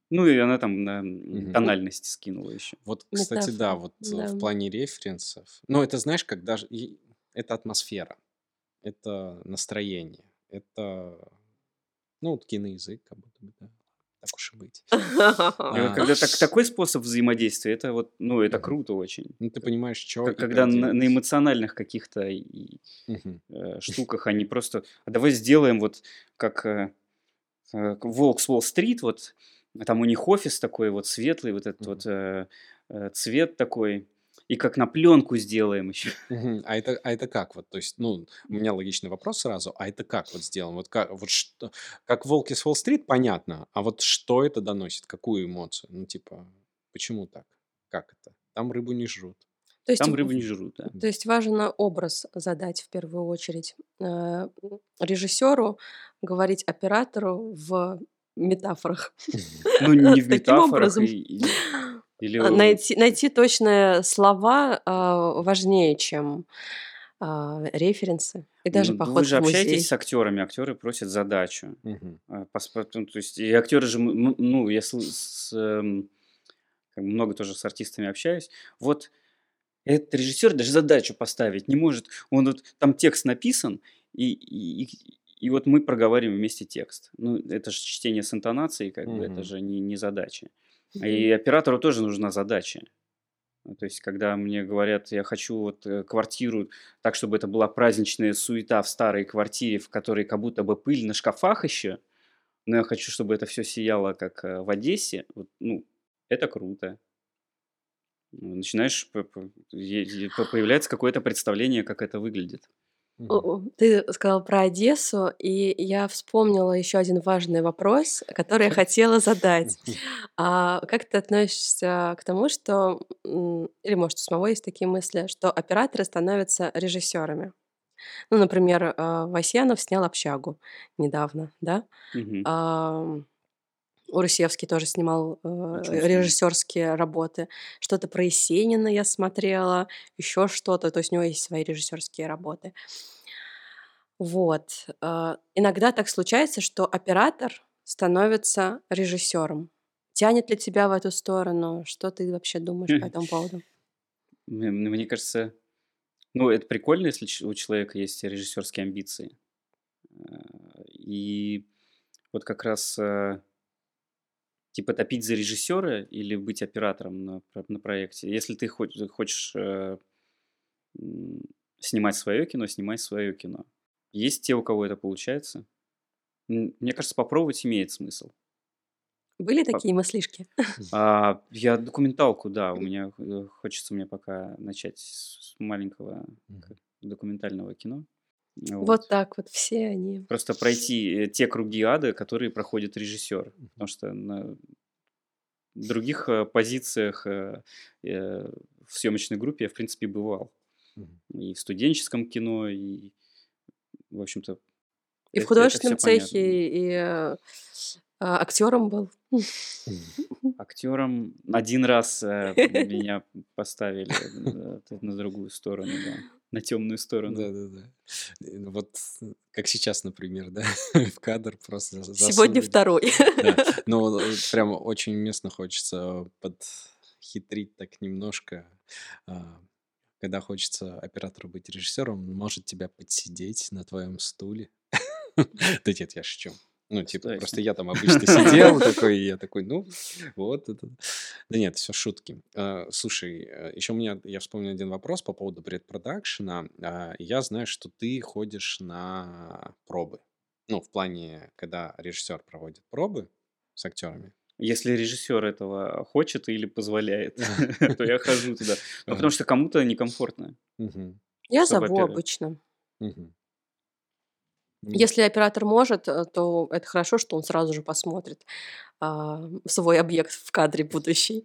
Ну и она там на угу. тональность скинула еще. Вот, кстати, да, вот э, да. в плане референсов. Ну, это знаешь, когда это атмосфера, это настроение, это ну, вот киноязык, как будто бы, да так уж и быть. А. Когда так, такой способ взаимодействия, это вот, ну, это круто очень. Ну, ты понимаешь, что... Когда на, на эмоциональных каких-то э, штуках они просто... А давай сделаем вот как э, э, Волк с Уолл-стрит, вот там у них офис такой вот светлый, вот этот вот э, э, цвет такой и как на пленку сделаем еще. А это, а это как вот? То есть, ну, у меня логичный вопрос сразу. А это как вот сделано? Вот как, вот что, как «Волки с Уолл-стрит» понятно, а вот что это доносит? Какую эмоцию? Ну, типа, почему так? Как это? Там рыбу не жрут. То есть, Там рыбу не жрут, да. То есть важно образ задать в первую очередь. Э, режиссеру говорить оператору в метафорах. Ну, не в метафорах. Или... А, найти, найти точные слова э, важнее, чем э, референсы. И даже ну, поход Вы же общаетесь с актерами, актеры просят задачу. Угу. То есть, и актеры же, ну, я с, с, эм, много тоже с артистами общаюсь. Вот этот режиссер даже задачу поставить не может. Он вот там текст написан, и, и, и вот мы проговариваем вместе текст. Ну, это же чтение с интонацией, как угу. бы, это же не, не задача. И оператору тоже нужна задача. Ну, то есть, когда мне говорят, я хочу вот э, квартиру так, чтобы это была праздничная суета в старой квартире, в которой как будто бы пыль на шкафах еще, но я хочу, чтобы это все сияло, как э, в Одессе, вот, ну, это круто. Начинаешь, появляется какое-то представление, как это выглядит. Ты сказал про Одессу, и я вспомнила еще один важный вопрос, который я хотела задать. А как ты относишься к тому, что, или может у самого есть такие мысли, что операторы становятся режиссерами? Ну, например, а, Васьянов снял общагу недавно, да? Угу. Урусевский тоже снимал э, режиссерские работы. Что-то про Есенина я смотрела, еще что-то. То есть у него есть свои режиссерские работы. Вот. Э, иногда так случается, что оператор становится режиссером. Тянет ли тебя в эту сторону? Что ты вообще думаешь по этому поводу? Мне, мне кажется, ну, это прикольно, если у человека есть режиссерские амбиции. Э, и вот как раз э, типа топить за режиссера или быть оператором на, на проекте. Если ты хочешь, хочешь э, снимать свое кино, снимай свое кино. Есть те, у кого это получается. Мне кажется, попробовать имеет смысл. Были такие мыслишки? А, я документалку, да, у меня э, хочется мне пока начать с маленького документального кино. Вот. вот так вот все они. Просто пройти э, те круги ада, которые проходит режиссер. Потому что на других э, позициях в съемочной группе я, в принципе, бывал. И в студенческом кино, и, в общем-то, и в художественном цехе, и э, а, актером был. Актером один раз э, меня поставили э, на другую сторону, да, на темную сторону. Да, да, да. Вот как сейчас, например, да, в кадр просто Сегодня второй. Да. Но прям очень уместно хочется подхитрить так немножко а, когда хочется оператору быть режиссером, он может тебя подсидеть на твоем стуле. Да нет, я шучу. Ну, типа, просто я там обычно сидел такой, и я такой, ну, вот это. Да нет, все шутки. А, слушай, э, еще у меня, я вспомнил один вопрос по поводу предпродакшена. А, я знаю, что ты ходишь на пробы. Ну, в плане, когда режиссер проводит пробы с актерами. Если режиссер этого хочет или позволяет, то я хожу туда. Ну, потому что кому-то некомфортно. Я зову обычно. Если оператор может, э, то это хорошо, что он сразу же посмотрит а, свой объект в кадре будущий.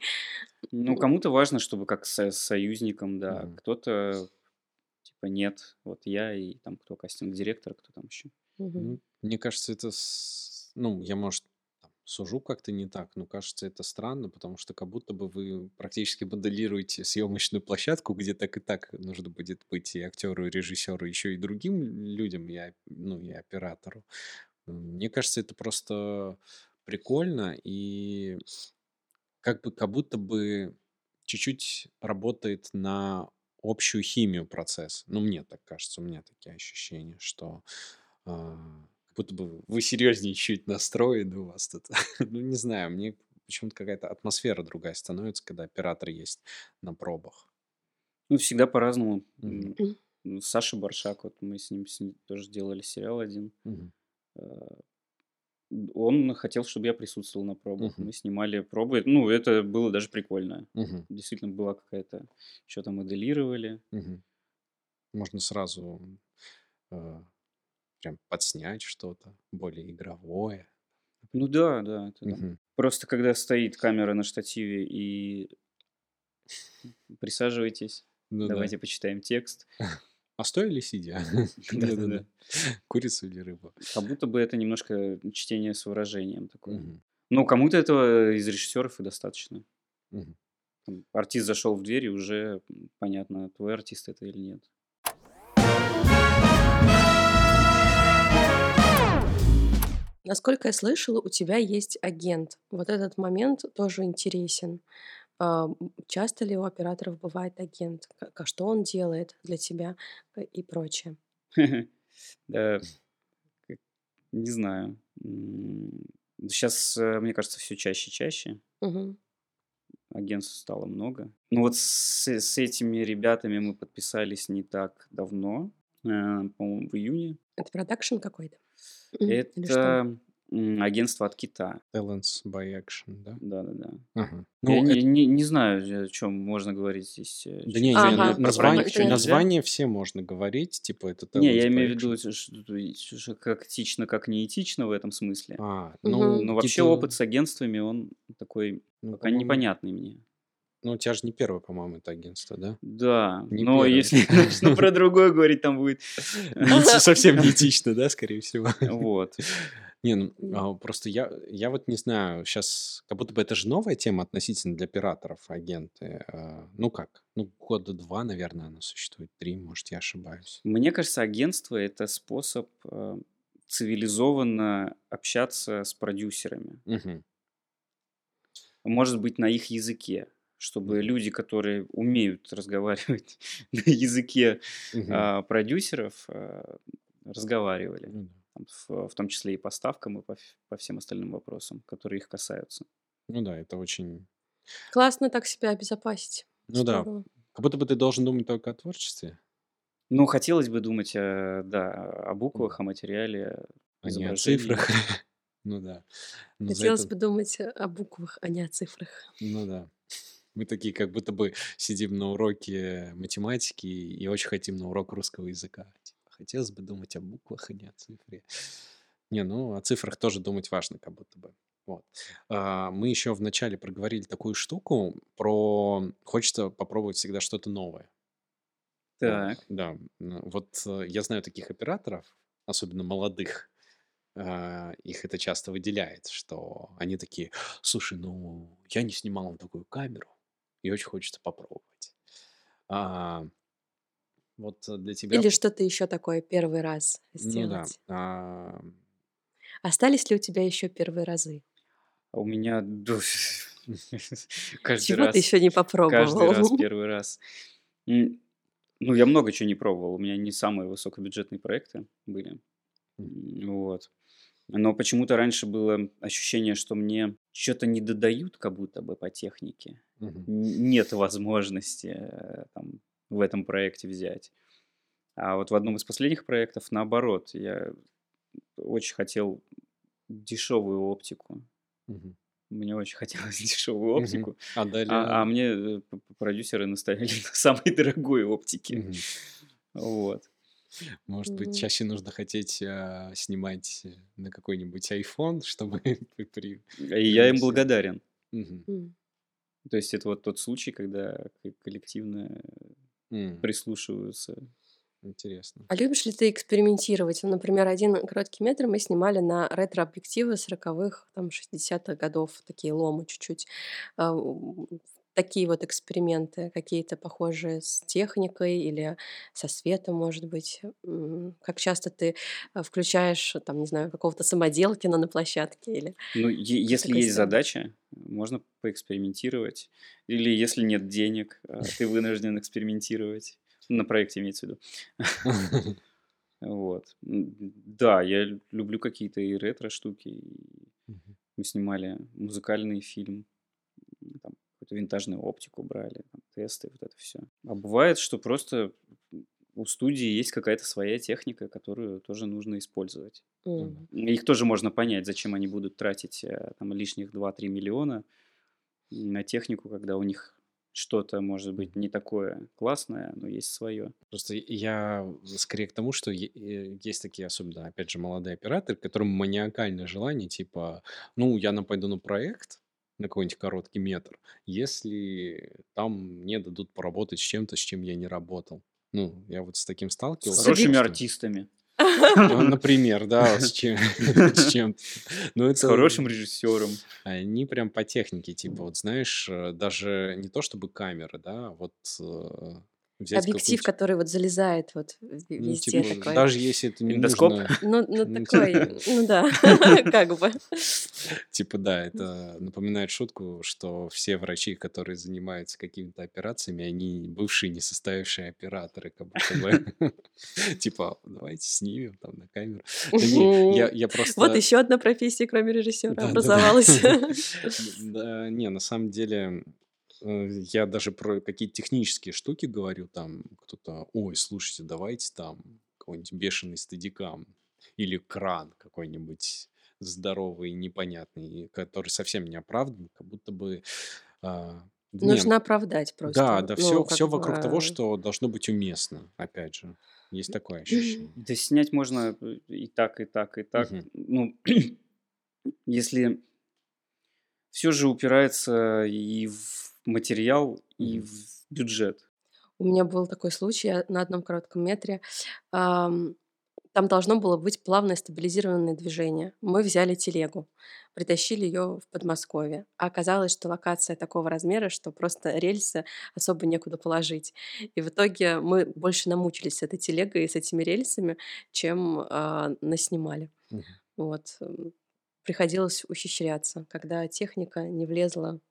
Ну, кому-то важно, чтобы как с союзником, да. Мгм. Кто-то типа нет, вот я и там кто кастинг-директор, кто там еще. Ну, мне кажется, это, ну, я, может, сужу как-то не так, но кажется это странно, потому что как будто бы вы практически моделируете съемочную площадку, где так и так нужно будет быть и актеру, и режиссеру, еще и другим людям, и, ну, и оператору. Мне кажется, это просто прикольно и как бы как будто бы чуть-чуть работает на общую химию процесса. Ну, мне так кажется, у меня такие ощущения, что а, будто бы вы серьезнее чуть настроены у вас тут. ну, не знаю, мне почему-то какая-то атмосфера другая становится, когда оператор есть на пробах. Ну, всегда по-разному. Mm-hmm. Саша Баршак, вот мы с ним, с ним тоже делали сериал один. Mm-hmm. Он хотел, чтобы я присутствовал на пробах. Uh-huh. Мы снимали пробы. Ну, это было даже прикольно. Uh-huh. Действительно была какая-то... Что-то моделировали. Uh-huh. Можно сразу э, прям подснять что-то более игровое. Ну да, да. Это, угу. Просто когда стоит камера на штативе и присаживайтесь, ну, давайте да. почитаем текст. А стоили сидя? Да-да-да. Курицу или рыбу? Как будто бы это немножко чтение с выражением такое. Ну, кому-то этого из режиссеров и достаточно. Артист зашел в дверь, и уже понятно, твой артист это или нет. Насколько я слышала, у тебя есть агент. Вот этот момент тоже интересен. А, часто ли у операторов бывает агент? Что он делает для тебя э, и прочее? Да, не знаю. Сейчас, э, мне кажется, все чаще и чаще. Агентств стало много. Ну вот с, с этими ребятами мы подписались не так давно, э, по-моему, в июне. Это продакшн какой-то? Это агентство от Кита. Talents by Action, да? Да-да-да. Ага. Ну, Я это... не, не знаю, о чем можно говорить здесь. Э, да не, ага. название, название все можно говорить, типа это Talents Не, я имею в виду, что как этично, как неэтично в этом смысле. А, ну, угу. Но вообще типа... опыт с агентствами, он такой ну, пока непонятный мне. Ну, у тебя же не первое, по-моему, это агентство, да? Да, не но первое. если начну про другое говорить, там будет... Совсем неэтично, да, скорее всего? Вот. Не, ну а, просто я, я вот не знаю, сейчас как будто бы это же новая тема относительно для операторов, агенты. А, ну как? Ну, года два, наверное, она существует, три, может, я ошибаюсь. Мне кажется, агентство это способ э, цивилизованно общаться с продюсерами. Угу. Может быть, на их языке чтобы люди, которые умеют разговаривать на языке угу. а, продюсеров, а, разговаривали. Угу. в, в том числе и по ставкам, и по, по всем остальным вопросам, которые их касаются. Ну да, это очень... Классно так себя обезопасить. Ну Здорово. да, как будто бы ты должен думать только о творчестве. Ну, хотелось бы думать, о, да, о буквах, о материале, а не о цифрах. Ну да. Но Хотелось это... бы думать о буквах, а не о цифрах. Ну да. Мы такие как будто бы сидим на уроке математики и очень хотим на урок русского языка. Типа, хотелось бы думать о буквах, а не о цифре. Не, ну о цифрах тоже думать важно, как будто бы. Вот. А, мы еще вначале проговорили такую штуку про хочется попробовать всегда что-то новое. Так. Да, вот э, я знаю таких операторов, особенно молодых, а, их это часто выделяет, что они такие, слушай, ну я не снимал на такую камеру, и очень хочется попробовать. А, вот для тебя... Или что-то еще такое первый раз Ну да. А, Остались ли у тебя еще первые разы? А у меня каждый Чего ты еще не каждый раз первый раз. Ну, я много чего не пробовал. У меня не самые высокобюджетные проекты были. Вот. Но почему-то раньше было ощущение, что мне что-то не додают, как будто бы по технике. Мгм. Нет возможности э, там, в этом проекте взять. А вот в одном из последних проектов наоборот, я очень хотел дешевую оптику. Мгм. Мне очень хотелось дешевую оптику, А а, далее... а мне э, продюсеры наставили на самой дорогой оптике. Мгм. Вот. Может быть, чаще нужно хотеть а, снимать на какой-нибудь iPhone, чтобы при... И я им благодарен. Мгм. То есть это вот тот случай, когда коллективно прислушиваются. Интересно. А любишь ли ты экспериментировать? Ну, Например, один короткий метр мы снимали на ретро-объективы 40-х, там, 60-х годов, такие ломы чуть-чуть. Такие вот эксперименты, какие-то похожие с техникой или со светом, может быть? Как часто ты э, включаешь, там, не знаю, какого-то самоделкина на площадке или Ну, если есть задача, можно поэкспериментировать. Или если нет денег, а, ты вынужден экспериментировать. На проекте имеется в виду. Вот. Да, я люблю какие-то и ретро-штуки. Мы снимали музыкальный фильм, там, какую-то винтажную оптику брали, там, тесты, вот это все. А бывает, что просто у студии есть какая-то своя техника, которую тоже нужно использовать. Mm. Их тоже можно понять, зачем они будут тратить э, там лишних 2-3 миллиона на технику, когда у них что-то, может быть, не такое классное, но есть свое. Просто я скорее к тому, что э, есть такие, особенно, опять же, молодые операторы, которым маниакальное желание, типа, ну, я пойду на проект, на какой-нибудь короткий метр, если там мне дадут поработать с чем-то, с чем я не работал. Ну, я вот с таким сталкивался. С хорошими артистами. Ну, например, да, с чем, с чем. Ну, это... С хорошим режиссером. Они прям по технике, типа, вот знаешь, э, даже не то чтобы камера, да, вот э, взять Объектив, который вот залезает вот ну, везде типа, такой. Даже если это не Эндоскоп? нужно... Ну, ну, ну такой, ну да, как бы. Типа да, это напоминает шутку, что все врачи, которые занимаются какими-то операциями, они бывшие несостоявшие операторы, как будто бы. Типа, давайте снимем там на камеру. Я просто... Вот еще одна профессия, кроме режиссера, образовалась. Да, не, на самом деле я даже про какие-то технические штуки говорю, там кто-то, ой, слушайте, давайте там какой-нибудь бешеный стадикам или кран какой-нибудь здоровый, непонятный, который совсем не оправдан, как будто бы... А, Нужно оправдать просто. Да, да, все, ну, все вокруг того, что должно быть уместно, опять же. Есть такое ощущение. Да снять можно э, и так, и так, и так. Угу. Ну, если все же упирается и в материал и в бюджет. У меня был такой случай на одном коротком метре. Ам, там должно было быть плавное стабилизированное движение. Мы взяли телегу, притащили ее в Подмосковье. А оказалось, что локация такого размера, что просто рельсы особо некуда положить. И в итоге мы больше намучились с этой телегой и с этими рельсами, чем а, наснимали. Мгм. Вот. Приходилось ухищряться, когда техника не влезла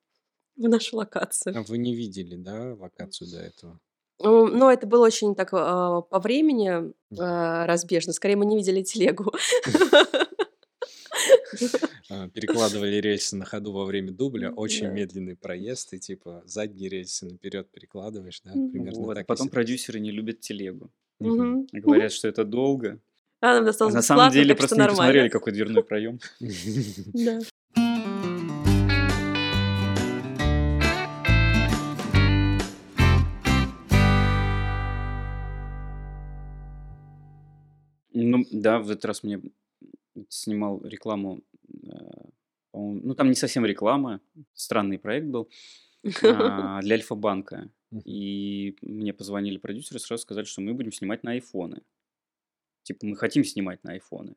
в нашу локацию. А вы не видели, да, локацию до этого? Ну, но это было очень так а, по времени а, разбежно. Скорее, мы не видели телегу. А, перекладывали рельсы на ходу во время дубля, очень медленный проезд, и типа задние рельсы наперед перекладываешь, да, примерно Вот. так Потом продюсеры не любят телегу. Говорят, что это долго. А нам А досталось на самом деле просто не посмотрели, какой дверной проем. Ну да, в этот раз мне снимал рекламу, по-моему, ну там не совсем реклама, странный проект был, а, для Альфа-банка. И мне позвонили продюсеры, сразу сказали, что мы будем снимать на айфоны. Типа, мы хотим снимать на айфоны.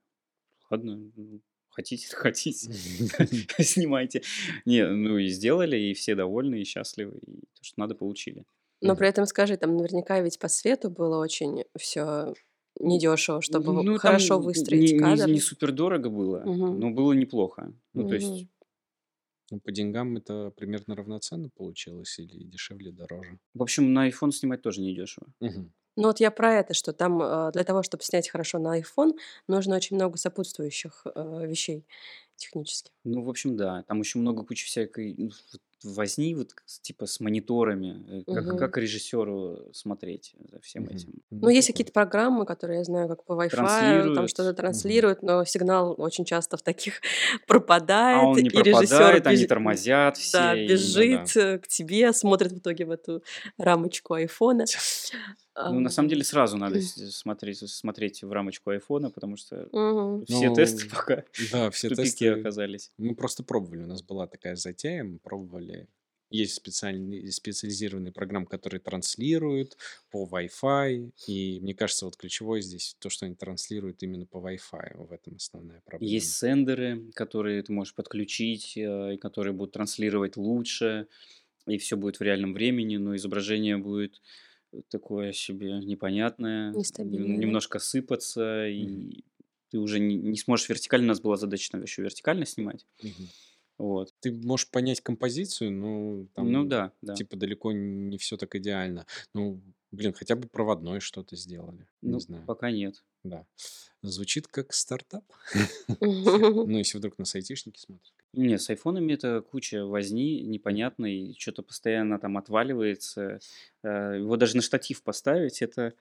Ладно, ну, хотите, хотите, снимайте. Не, ну и сделали, и все довольны, и счастливы, и то, что надо, получили. Но при этом скажи, там наверняка ведь по свету было очень все недешево, чтобы Ну, хорошо не, выстроить не, кадр. не супер дорого было, Мгм. но было неплохо. Ну, то есть. Ну, по деньгам это примерно равноценно получилось или дешевле, дороже? в общем, на iPhone снимать тоже недешево. Мгм. Ну вот я про это, что там э, для того, чтобы снять хорошо на iPhone, нужно очень много сопутствующих э, вещей технически. Ну, в общем, да. Там еще много кучи всякой ну, вот возни, вот типа с мониторами. э, Как, Мгм. как режиссеру смотреть за всем Мгм. этим. Ну, есть прикольно. какие-то программы, которые я знаю, как по Wi-Fi, там что-то транслируют, но сигнал очень часто в таких А пропадает, он не и пропадает, они бежит, тормозят все. да, и- бежит э, к тебе, смотрит в итоге в эту рамочку айфона. Ну, на самом деле, сразу надо смотреть, смотреть в рамочку айфона, потому что Мгм. все Ну, тесты пока Да, в все тупике тесты оказались. мы просто пробовали. У нас была такая затея, мы пробовали. Есть специальные, специализированные программы, которые транслируют по Wi-Fi. И мне кажется, вот ключевое здесь то, что они транслируют именно по Wi-Fi. В этом основная проблема. Есть сендеры, которые ты можешь подключить, э, и которые будут транслировать лучше, и все будет в реальном времени, но изображение будет такое себе непонятное, Нестабильное, немножко сыпаться, Мгм. и ты уже не, не сможешь вертикально. У нас была задача там еще вертикально снимать. Мгм. Вот. Ты можешь понять композицию, но там Ну да, да. типа далеко не все так идеально. Ну, блин, хотя бы проводной что-то сделали. Ну, Не знаю. пока нет. Да. Звучит как стартап. Ну, если вдруг нас айтишники смотрят. Не, с айфонами это куча возни непонятной, что-то постоянно там отваливается. Э, Его даже на штатив поставить, это,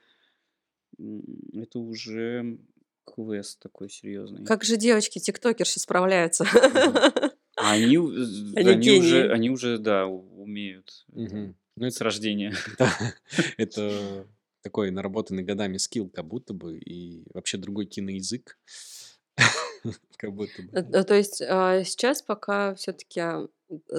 это уже квест такой серьезный. Как же девочки, тиктокерши справляются? А они, Они они уже, они уже, да, умеют Мгм. Ну, с это, рождения. да, это такой наработанный годами скилл, как будто бы, и вообще другой киноязык, как будто бы. Э, э, То есть а, сейчас пока все-таки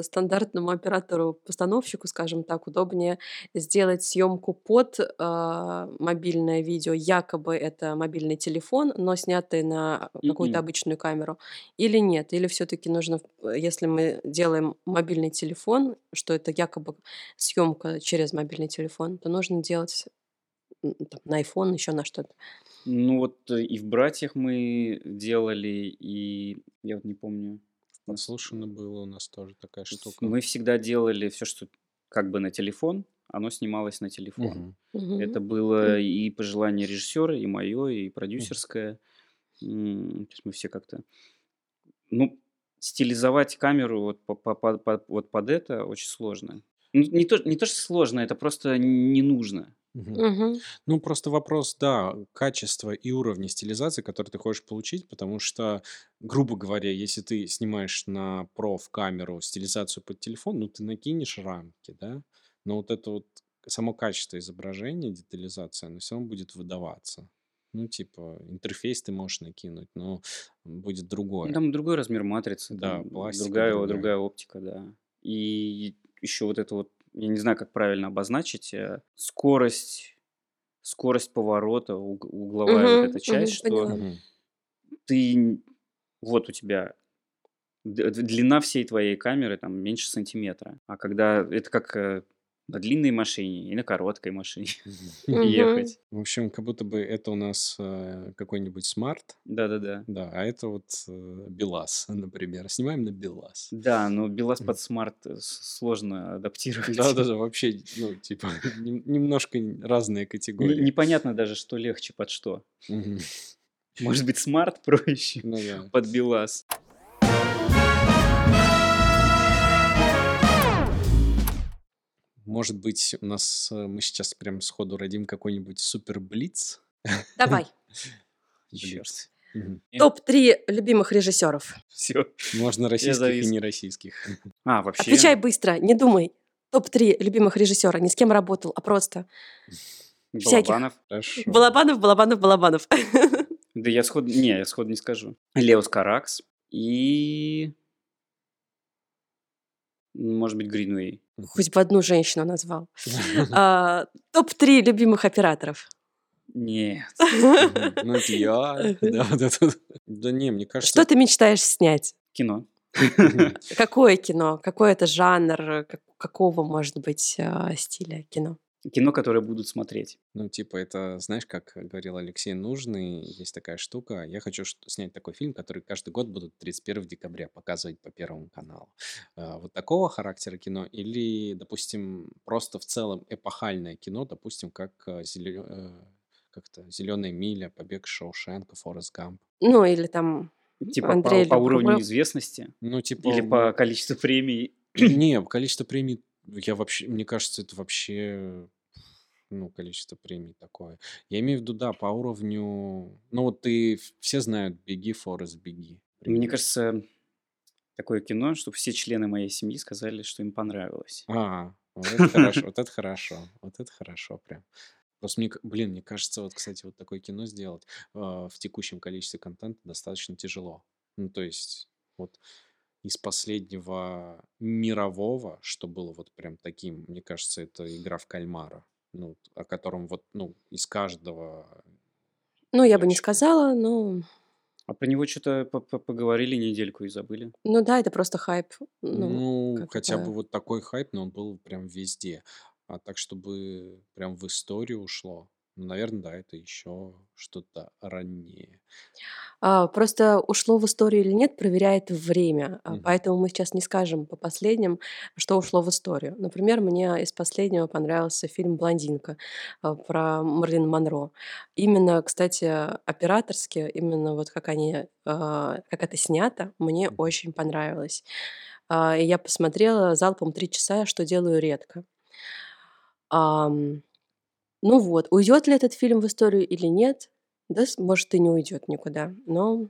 стандартному оператору-постановщику, скажем так, удобнее сделать съемку под а, мобильное видео, якобы это мобильный телефон, но снятый на какую-то Мгм. обычную камеру, или нет? Или все-таки нужно, э, если мы делаем мобильный телефон, что это якобы съемка через мобильный телефон, то нужно делать там, на iPhone, еще на что-то. Ну вот э, и в «Братьях» мы делали, и я вот не помню. У нас- Подслушано было у нас тоже такая штука. Мы всегда делали все, что как бы на телефон, оно снималось на телефон. Мгм. Это было и пожелание режиссера, и мое, и продюсерское. То есть мы все как-то... Ну, стилизовать камеру вот, по- по- по- по- вот под это очень сложно. Ну, не то, не то, что сложно, это просто не нужно. Мгм. Ну, просто вопрос, да, качества и уровня стилизации, который ты хочешь получить, потому что, грубо говоря, если ты снимаешь на проф-камеру стилизацию под телефон, ну, ты накинешь рамки, да, но вот это вот само качество изображения, детализация, оно все равно будет выдаваться. Ну, типа, интерфейс ты можешь накинуть, но будет другое. Там другой размер матрицы, Да, там пластика другая, другая. другая оптика, да. И еще вот это вот, я не знаю, как правильно обозначить, э, скорость, скорость поворота, уг- угловая вот Мгм, эта часть, мгм, что поняла. Ты, вот у тебя длина всей твоей камеры там меньше сантиметра. А когда это как э, на длинной машине и на короткой машине ехать. В общем, как будто бы это у нас э, какой-нибудь смарт, Да-да-да. да, а это вот э, БелАЗ, например. Снимаем на БелАЗ. Да, но БелАЗ Мгм. под Smart э, сложно адаптировать. Да-да-да, вообще, ну, типа, нем- немножко разные категории. Непонятно даже, что легче под что. Может быть, Smart проще Ну под БелАЗ. Может быть, у нас э, мы сейчас прям сходу родим какой-нибудь супер блиц. Давай. Черт. Мгм. Топ-3 любимых режиссеров. Все. Можно российских и завис. нероссийских. А, вообще. Отвечай быстро, не думай. Топ-3 любимых режиссера. Ни с кем работал, а просто. Балабанов. Балабанов, Балабанов, Балабанов. Да я сход... Не, я сход не скажу. Леос Каракс и... Может быть, Гринвей. Хоть бы одну женщину назвал. А, Топ-3 любимых операторов. Нет. Ну, это я. Да, Да не, мне кажется... Что ты мечтаешь снять? Кино. Какое кино? Какой это жанр? Как- Какого, может быть, а, стиля кино? Кино, которое будут смотреть. Ну, типа, это, знаешь, как говорил Алексей Нужный, есть такая штука. Я хочу снять такой фильм, который каждый год будут 31 декабря показывать по Первому каналу. А, Вот такого характера кино или, допустим, просто в целом эпохальное кино, допустим, как зелё- э, как-то «Зеленая миля», «Побег Шоушенка», «Форест Гамп». Ну, или там Типа Андрей по, по уровню известности Ну, типа... или по количеству премий. Не, количество премий, я вообще, мне кажется, это вообще, ну, количество премий такое. Я имею в виду, да, по уровню, ну, вот ты, все знают «Беги, Форест, беги». Мне кажется, такое кино, чтобы все члены моей семьи сказали, что им понравилось. А, вот это хорошо, вот это хорошо, вот это хорошо прям. Просто мне, блин, мне кажется, вот, кстати, вот такое кино сделать а, в текущем количестве контента достаточно тяжело. Ну, то есть, вот из последнего мирового, что было вот прям таким, мне кажется, это игра в кальмара, ну, о котором вот, ну, из каждого... Ну, я бы не сказала, но... А про него что-то поговорили недельку и забыли. Ну да, это просто хайп. Ну, Ну, хотя бы вот такой хайп, но он был прям везде. А так, чтобы прям в историю ушло, наверное, да, это еще что-то раннее. а, просто ушло в историю или нет, проверяет время. Мгм. Поэтому мы сейчас не скажем по последним, что ушло в историю. Например, мне из последнего понравился фильм «Блондинка» а, про Марлин Монро. Именно, кстати, операторски, именно вот как они, а, как это снято, мне Мгм. очень понравилось. И я посмотрела залпом три часа, что делаю редко. Ну вот, уйдет ли этот фильм в историю или нет? Да, может, и не уйдет никуда, но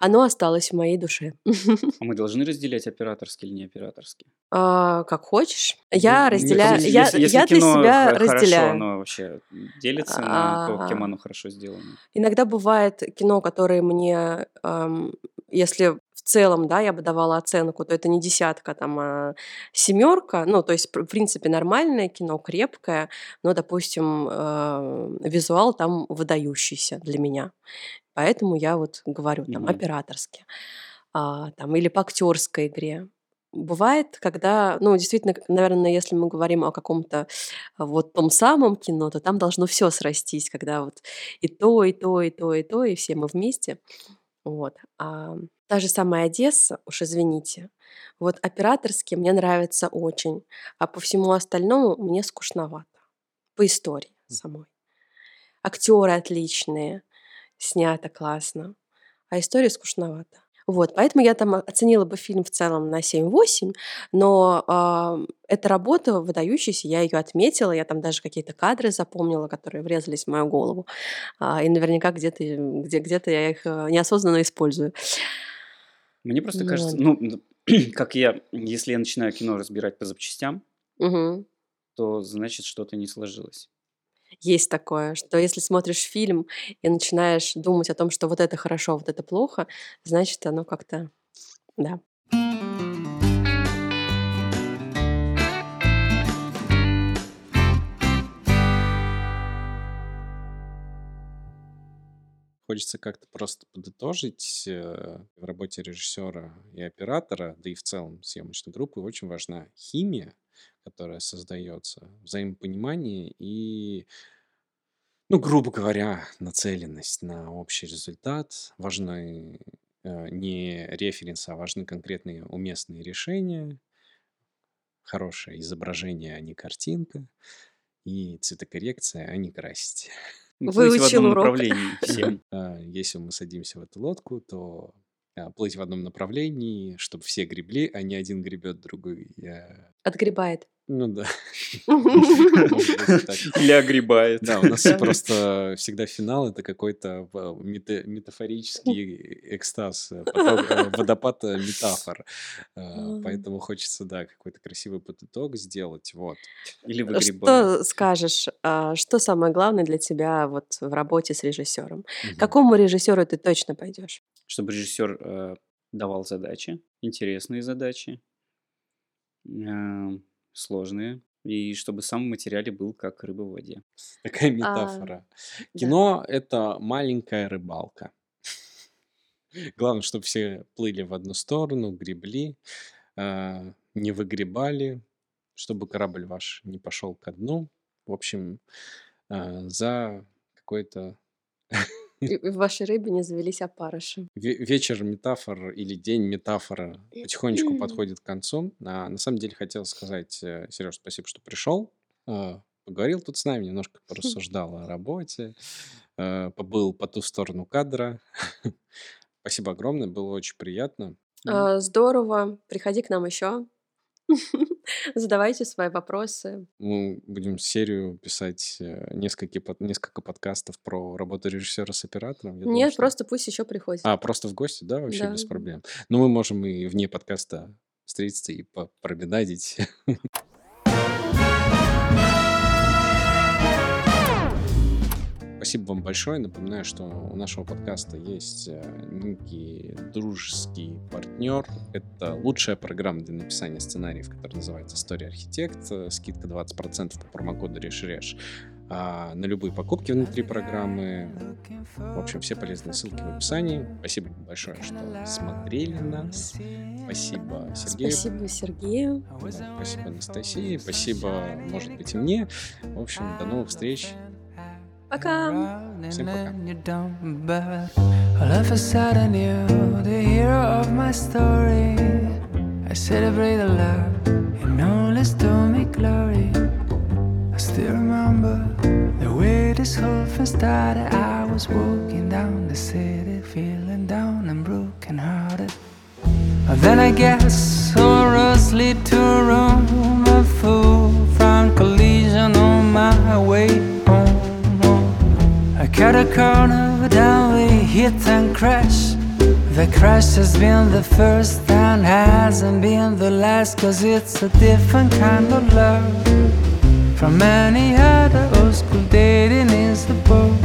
оно осталось в моей душе. А мы должны разделять операторский или не операторский? А, Как хочешь. Я мне разделяю, Если, я, если- если я для себя хорошо, разделяю. оно вообще делится на то, кем А. оно хорошо сделано. Иногда бывает кино, которое мне, ам, если целом, да, я бы давала оценку, то это не десятка, там, а семерка, ну, то есть, в принципе, нормальное кино, крепкое, но, допустим, э, визуал там выдающийся для меня. Поэтому я вот говорю, там, Мгм. операторски, а, там, или по актерской игре. Бывает, когда, ну, действительно, наверное, если мы говорим о каком-то вот том самом кино, то там должно все срастись, когда вот и то, и то, и то, и то, и все мы вместе. Вот. А та же самая Одесса, уж извините, вот операторски мне нравится очень, а по всему остальному мне скучновато. По истории самой. Актеры отличные, снято классно, а история скучновато. Вот, поэтому я там оценила бы фильм в целом на 7-8, но а, эта работа выдающаяся, я ее отметила, я там даже какие-то кадры запомнила, которые врезались в мою голову, а, и наверняка где-то где, где-то я их э, неосознанно использую. Мне просто Ну кажется, ладно. ну, как я, если я начинаю кино разбирать по запчастям, Мгм. то значит что-то не сложилось. Есть такое, что если смотришь фильм и начинаешь думать о том, что вот это хорошо, вот это плохо, значит, оно как-то, да. Хочется как-то просто подытожить. э, В работе режиссера и оператора, да и в целом съемочной группы очень важна химия, которая создается, взаимопонимание и, ну, грубо говоря, нацеленность на общий результат. Важны э, не референсы, а важны конкретные уместные решения, хорошее изображение, а не картинка, и цветокоррекция, а не красить. Ну, плыть в Выучил одном урок. направлении всем. А, Если мы садимся в эту лодку, то а, плыть в одном направлении, чтобы все гребли, а не один гребет, другой Отгребает. Ну да. Или огребает. Да, у нас просто всегда финал это какой-то метафорический экстаз, э, э, водопад э, метафор. Поэтому хочется, да, какой-то красивый подыток сделать. Вот. Или выгребает. Что скажешь, а, что самое главное для тебя вот в работе с режиссером? Какому режиссеру ты точно пойдешь? Чтобы режиссер давал задачи, интересные задачи, сложные, и чтобы сам в материале был как рыба в воде. Такая А, метафора. да. Кино — это маленькая рыбалка. Главное, чтобы все плыли в одну сторону, гребли, а, не выгребали, чтобы корабль ваш не пошел ко дну. В общем, а, за какой-то И в вашей рыбе не завелись опарыши. вечер метафор или день метафора потихонечку подходит к концу. А, на самом деле хотел сказать, э, Сереж, спасибо, что пришел. А, поговорил тут с нами, немножко порассуждал о работе, э, побыл по ту сторону кадра. Спасибо огромное, было очень приятно. А, здорово. Приходи к нам еще. Задавайте свои вопросы. Мы будем серию писать э, несколько, несколько подкастов про работу режиссера с оператором. Я Нет, думаю, что... просто пусть еще приходит. А, просто в гости, да, вообще да. без проблем. Но мы можем и вне подкаста встретиться и пробедадить. Спасибо вам большое. Напоминаю, что у нашего подкаста есть э, некий дружеский партнер. Это лучшая программа для написания сценариев, которая называется «История архитект». Скидка 20% по промокоду «Решреш» а, на любые покупки внутри программы. В общем, все полезные ссылки в описании. Спасибо большое, что смотрели нас. Спасибо Сергею. Спасибо Сергею. Спасибо Анастасии. Спасибо, может быть, и мне. В общем, до новых встреч. Welcome. All of a sudden, you, the hero of my story. I celebrate the love and all this to me glory. I still remember the way this whole thing started. I was walking down the city, feeling down and broken hearted. But then I guess sorrows lead to room of fool. Cut a corner, down we hit and crash. The crash has been the first and hasn't been the last, cause it's a different kind of love. From any other old school dating is the book.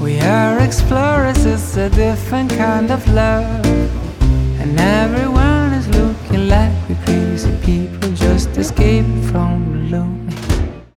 We are explorers, it's a different kind of love. And everyone is looking like we crazy people just escaped from the loop.